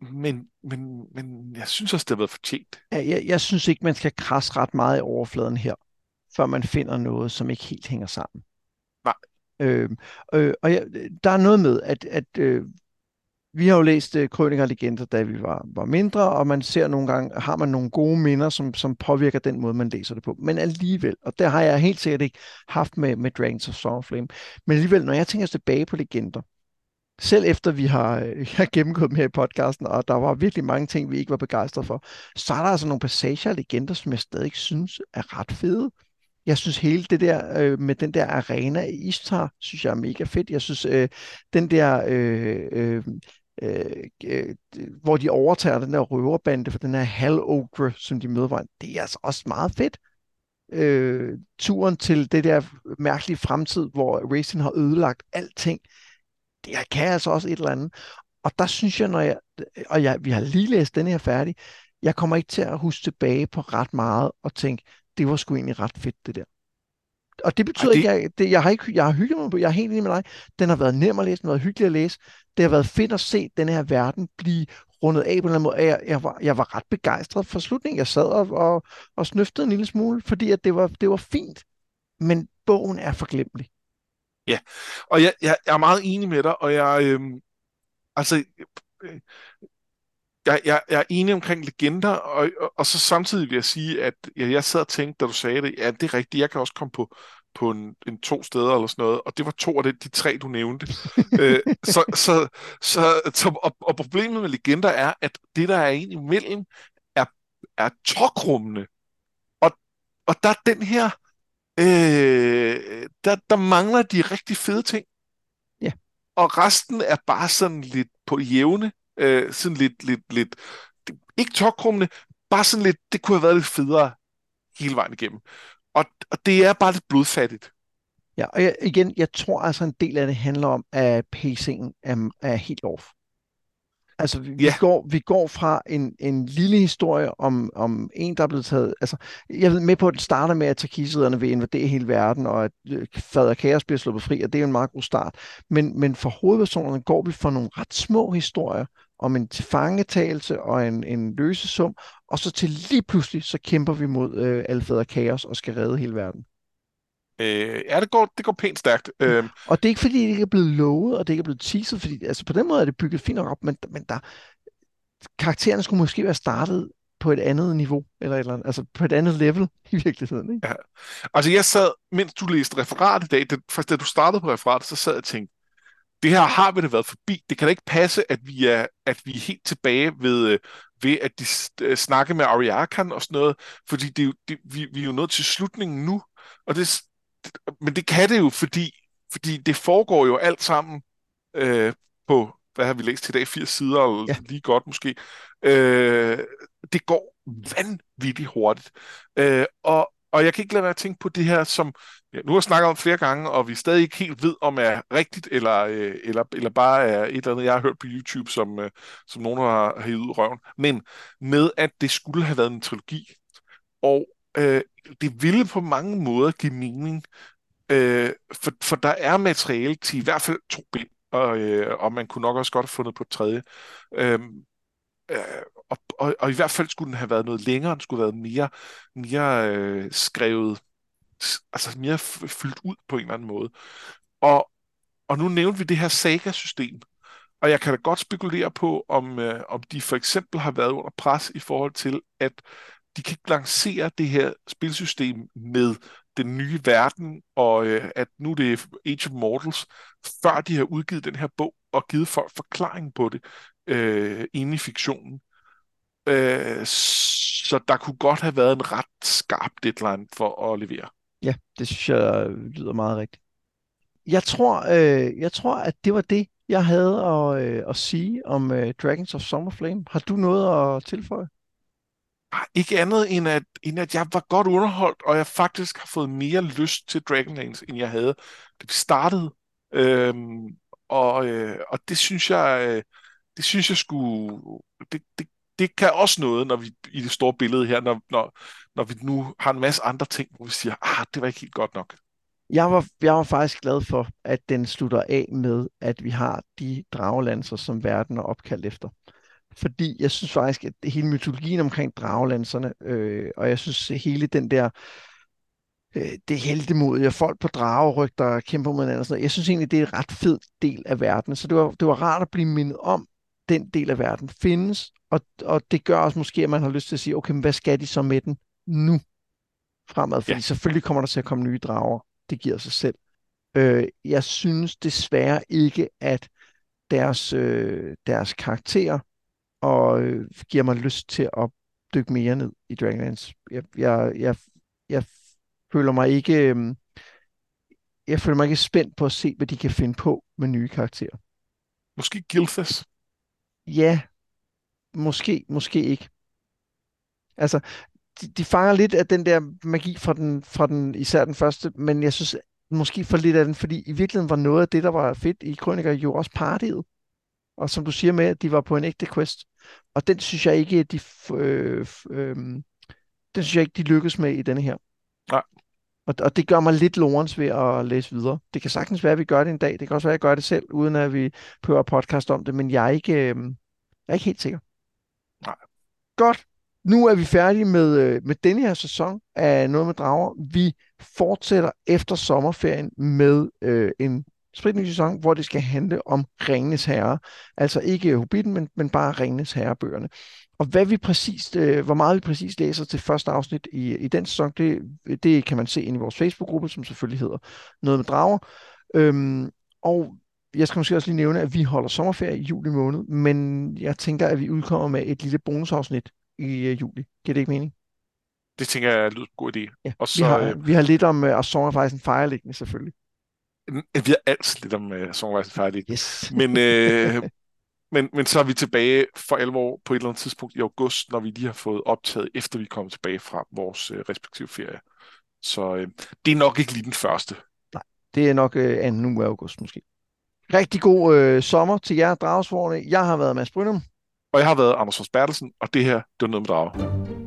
Men, men, men jeg synes også, det har været fortjent. Ja, jeg, jeg synes ikke, man skal krasse ret meget i overfladen her, før man finder noget, som ikke helt hænger sammen. Nej. Øh, øh, og jeg, der er noget med, at, at øh, vi har jo læst uh, Krøniker og Legender, da vi var, var mindre, og man ser nogle gange, har man nogle gode minder, som, som påvirker den måde, man læser det på. Men alligevel, og det har jeg helt sikkert ikke haft med, med Dragons of Song Flame, men alligevel, når jeg tænker tilbage på Legender, selv efter vi har, øh, (laughs) har gennemgået dem her i podcasten, og der var virkelig mange ting, vi ikke var begejstrede for, så er der altså nogle passager af legender, som jeg stadig synes er ret fede. Jeg synes hele det der øh, med den der arena i Istar, synes jeg er mega fedt. Jeg synes, øh, den der, øh, øh, øh, hvor de overtager den der røverbande for den her Hell Ogre, som de møder, det er altså også meget fedt. Øh, turen til det der mærkelige fremtid, hvor Racing har ødelagt alting, det kan altså også et eller andet. Og der synes jeg, når jeg, og jeg, vi har lige læst den her færdig, jeg kommer ikke til at huske tilbage på ret meget og tænke, det var sgu egentlig ret fedt, det der. Og det betyder ikke, jeg, det, jeg har ikke, jeg har hygget mig på, jeg er helt enig med dig. Den har været nem at læse, den har været hyggelig at læse. Det har været fedt at se den her verden blive rundet af på en eller anden måde. Jeg, jeg, var, jeg var ret begejstret for slutningen. Jeg sad og, og, og snøftede en lille smule, fordi at det, var, det var fint. Men bogen er forglemmelig. Ja, og jeg, jeg, jeg er meget enig med dig, og jeg, øh, altså, øh, jeg, jeg, jeg er enig omkring legender, og, og, og så samtidig vil jeg sige, at ja, jeg sad og tænkte, da du sagde det, ja, det er rigtigt, jeg kan også komme på, på en, en to steder eller sådan noget, og det var to af de, de tre, du nævnte. (laughs) øh, så, så, så, så, og, og problemet med legender er, at det, der er en imellem, er, er tokrummende. Og, og der er den her, øh, der, der mangler de rigtig fede ting. Ja. Og resten er bare sådan lidt på jævne øh, sådan lidt, lidt, lidt, ikke tokrummende, bare sådan lidt, det kunne have været lidt federe hele vejen igennem. Og, og det er bare lidt blodfattigt. Ja, og jeg, igen, jeg tror altså en del af det handler om, at pacingen er, er helt off. Altså, vi, ja. går, vi går fra en, en lille historie om, om en, der er blevet taget... Altså, jeg ved med på, at det starter med, at takisiderne vil invadere hele verden, og at øh, fader Kaos bliver sluppet fri, og det er en meget god start. Men, men for hovedpersonerne går vi fra nogle ret små historier om en tilfangetagelse og en, en løsesum, og så til lige pludselig, så kæmper vi mod øh, Alfader Kaos og skal redde hele verden. Øh, ja, det går, det går pænt stærkt. Øh. Og det er ikke fordi, det ikke er blevet lovet, og det ikke er blevet teaset, fordi altså, på den måde er det bygget fint nok op, men, men der, karaktererne skulle måske være startet på et andet niveau, eller, eller altså på et andet level (laughs) i virkeligheden. Ikke? Ja. Altså jeg sad, mens du læste referat i dag, det, først da du startede på referatet, så sad jeg og tænkte, det her har vi da været forbi. Det kan da ikke passe, at vi er, at vi er helt tilbage ved, øh, ved at de øh, snakke med Ariakan og sådan noget, fordi det, det, vi, vi er jo nået til slutningen nu, og det, men det kan det jo, fordi, fordi det foregår jo alt sammen øh, på, hvad har vi læst i dag, 80 sider, eller ja. lige godt måske. Øh, det går vanvittigt hurtigt. Øh, og, og jeg kan ikke lade være at tænke på det her, som ja, nu har jeg snakket om flere gange, og vi stadig ikke helt ved, om er rigtigt, eller, øh, eller, eller bare er et eller andet, jeg har hørt på YouTube, som, øh, som nogen har hævet ud røven. Men med, at det skulle have været en trilogi. Og øh, det ville på mange måder give mening, øh, for, for der er materiale til i hvert fald to bind, og, øh, og man kunne nok også godt have fundet på et tredje. Øh, øh, og, og, og i hvert fald skulle den have været noget længere, den skulle have været mere, mere øh, skrevet, altså mere fyldt ud på en eller anden måde. Og, og nu nævnte vi det her Saga-system, og jeg kan da godt spekulere på, om, øh, om de for eksempel har været under pres i forhold til, at de kan ikke lancere det her spilsystem med den nye verden, og øh, at nu det er Age of Mortals, før de har udgivet den her bog og givet folk forklaring på det øh, inde i fiktionen. Øh, så der kunne godt have været en ret skarp deadline for at levere. Ja, det synes jeg øh, lyder meget rigtigt. Jeg tror, øh, jeg tror at det var det, jeg havde at, øh, at sige om øh, Dragons of Summerflame. Har du noget at tilføje? Ah, ikke andet end at, end at jeg var godt underholdt, og jeg faktisk har fået mere lyst til Dragonlance, end jeg havde, da vi startede. Øhm, og, øh, og det synes jeg, øh, det synes jeg skulle, det, det, det kan også noget, når vi i det store billede her, når, når, når vi nu har en masse andre ting, hvor vi siger, ah, det var ikke helt godt nok. Jeg var, jeg var faktisk glad for, at den slutter af med, at vi har de dragelanser, som verden er opkaldt efter fordi jeg synes faktisk, at hele mytologien omkring dragelanserne, øh, og jeg synes hele den der, øh, det heldemodige, og folk på drageryg, der kæmper mod hinanden, sådan jeg synes egentlig, det er en ret fed del af verden. Så det var, det var rart at blive mindet om, den del af verden findes, og, og det gør også måske, at man har lyst til at sige, okay, men hvad skal de så med den nu fremad? Fordi ja. selvfølgelig kommer der til at komme nye drager. Det giver sig selv. Øh, jeg synes desværre ikke, at deres, øh, deres karakterer og øh, giver mig lyst til at dykke mere ned i Dragonlance. Jeg, jeg, jeg, jeg føler mig ikke... Øh, jeg føler mig ikke spændt på at se, hvad de kan finde på med nye karakterer. Måske Gilthas? Ja, måske, måske ikke. Altså, de, de fanger lidt af den der magi fra den, fra den, især den første, men jeg synes måske for lidt af den, fordi i virkeligheden var noget af det, der var fedt i Krøniker, jo også partiet. Og som du siger med, at de var på en ægte quest. Og den synes jeg ikke, at de, øh, øh, den synes jeg ikke, de lykkes med i denne her. Nej. Og, og det gør mig lidt lorens ved at læse videre. Det kan sagtens være, at vi gør det en dag. Det kan også være, at jeg gør det selv, uden at vi prøver podcast om det. Men jeg er ikke, øh, jeg er ikke helt sikker. Nej. Godt. Nu er vi færdige med, øh, med denne her sæson af Noget med Drager. Vi fortsætter efter sommerferien med øh, en spritny sæson, hvor det skal handle om Ringenes Herre. Altså ikke Hobbiten, men, men bare Ringenes Herre-bøgerne. Og hvad vi præcis, øh, hvor meget vi præcis læser til første afsnit i, i den sæson, det, det kan man se ind i vores Facebook-gruppe, som selvfølgelig hedder Noget med Drager. Øhm, og jeg skal måske også lige nævne, at vi holder sommerferie i juli måned, men jeg tænker, at vi udkommer med et lille bonusafsnit i uh, juli. Giver det ikke mening? Det tænker jeg lyder en god idé. Ja, og så, vi, har, øh, vi har lidt om uh, A Song of Ice and Fire liggende, selvfølgelig. Vi har altid lidt om uh, Song of Ice and Fire liggende. Yes. Men, uh, (laughs) men, men så er vi tilbage for alvor på et eller andet tidspunkt i august, når vi lige har fået optaget, efter vi kommer tilbage fra vores uh, respektive ferie. Så uh, det er nok ikke lige den første. Nej, det er nok uh, anden uge af august måske. Rigtig god øh, sommer til jer, dragsvorene. Jeg har været Mads Brynum. Og jeg har været Anders Fors Bertelsen, og det her, det var noget med drager.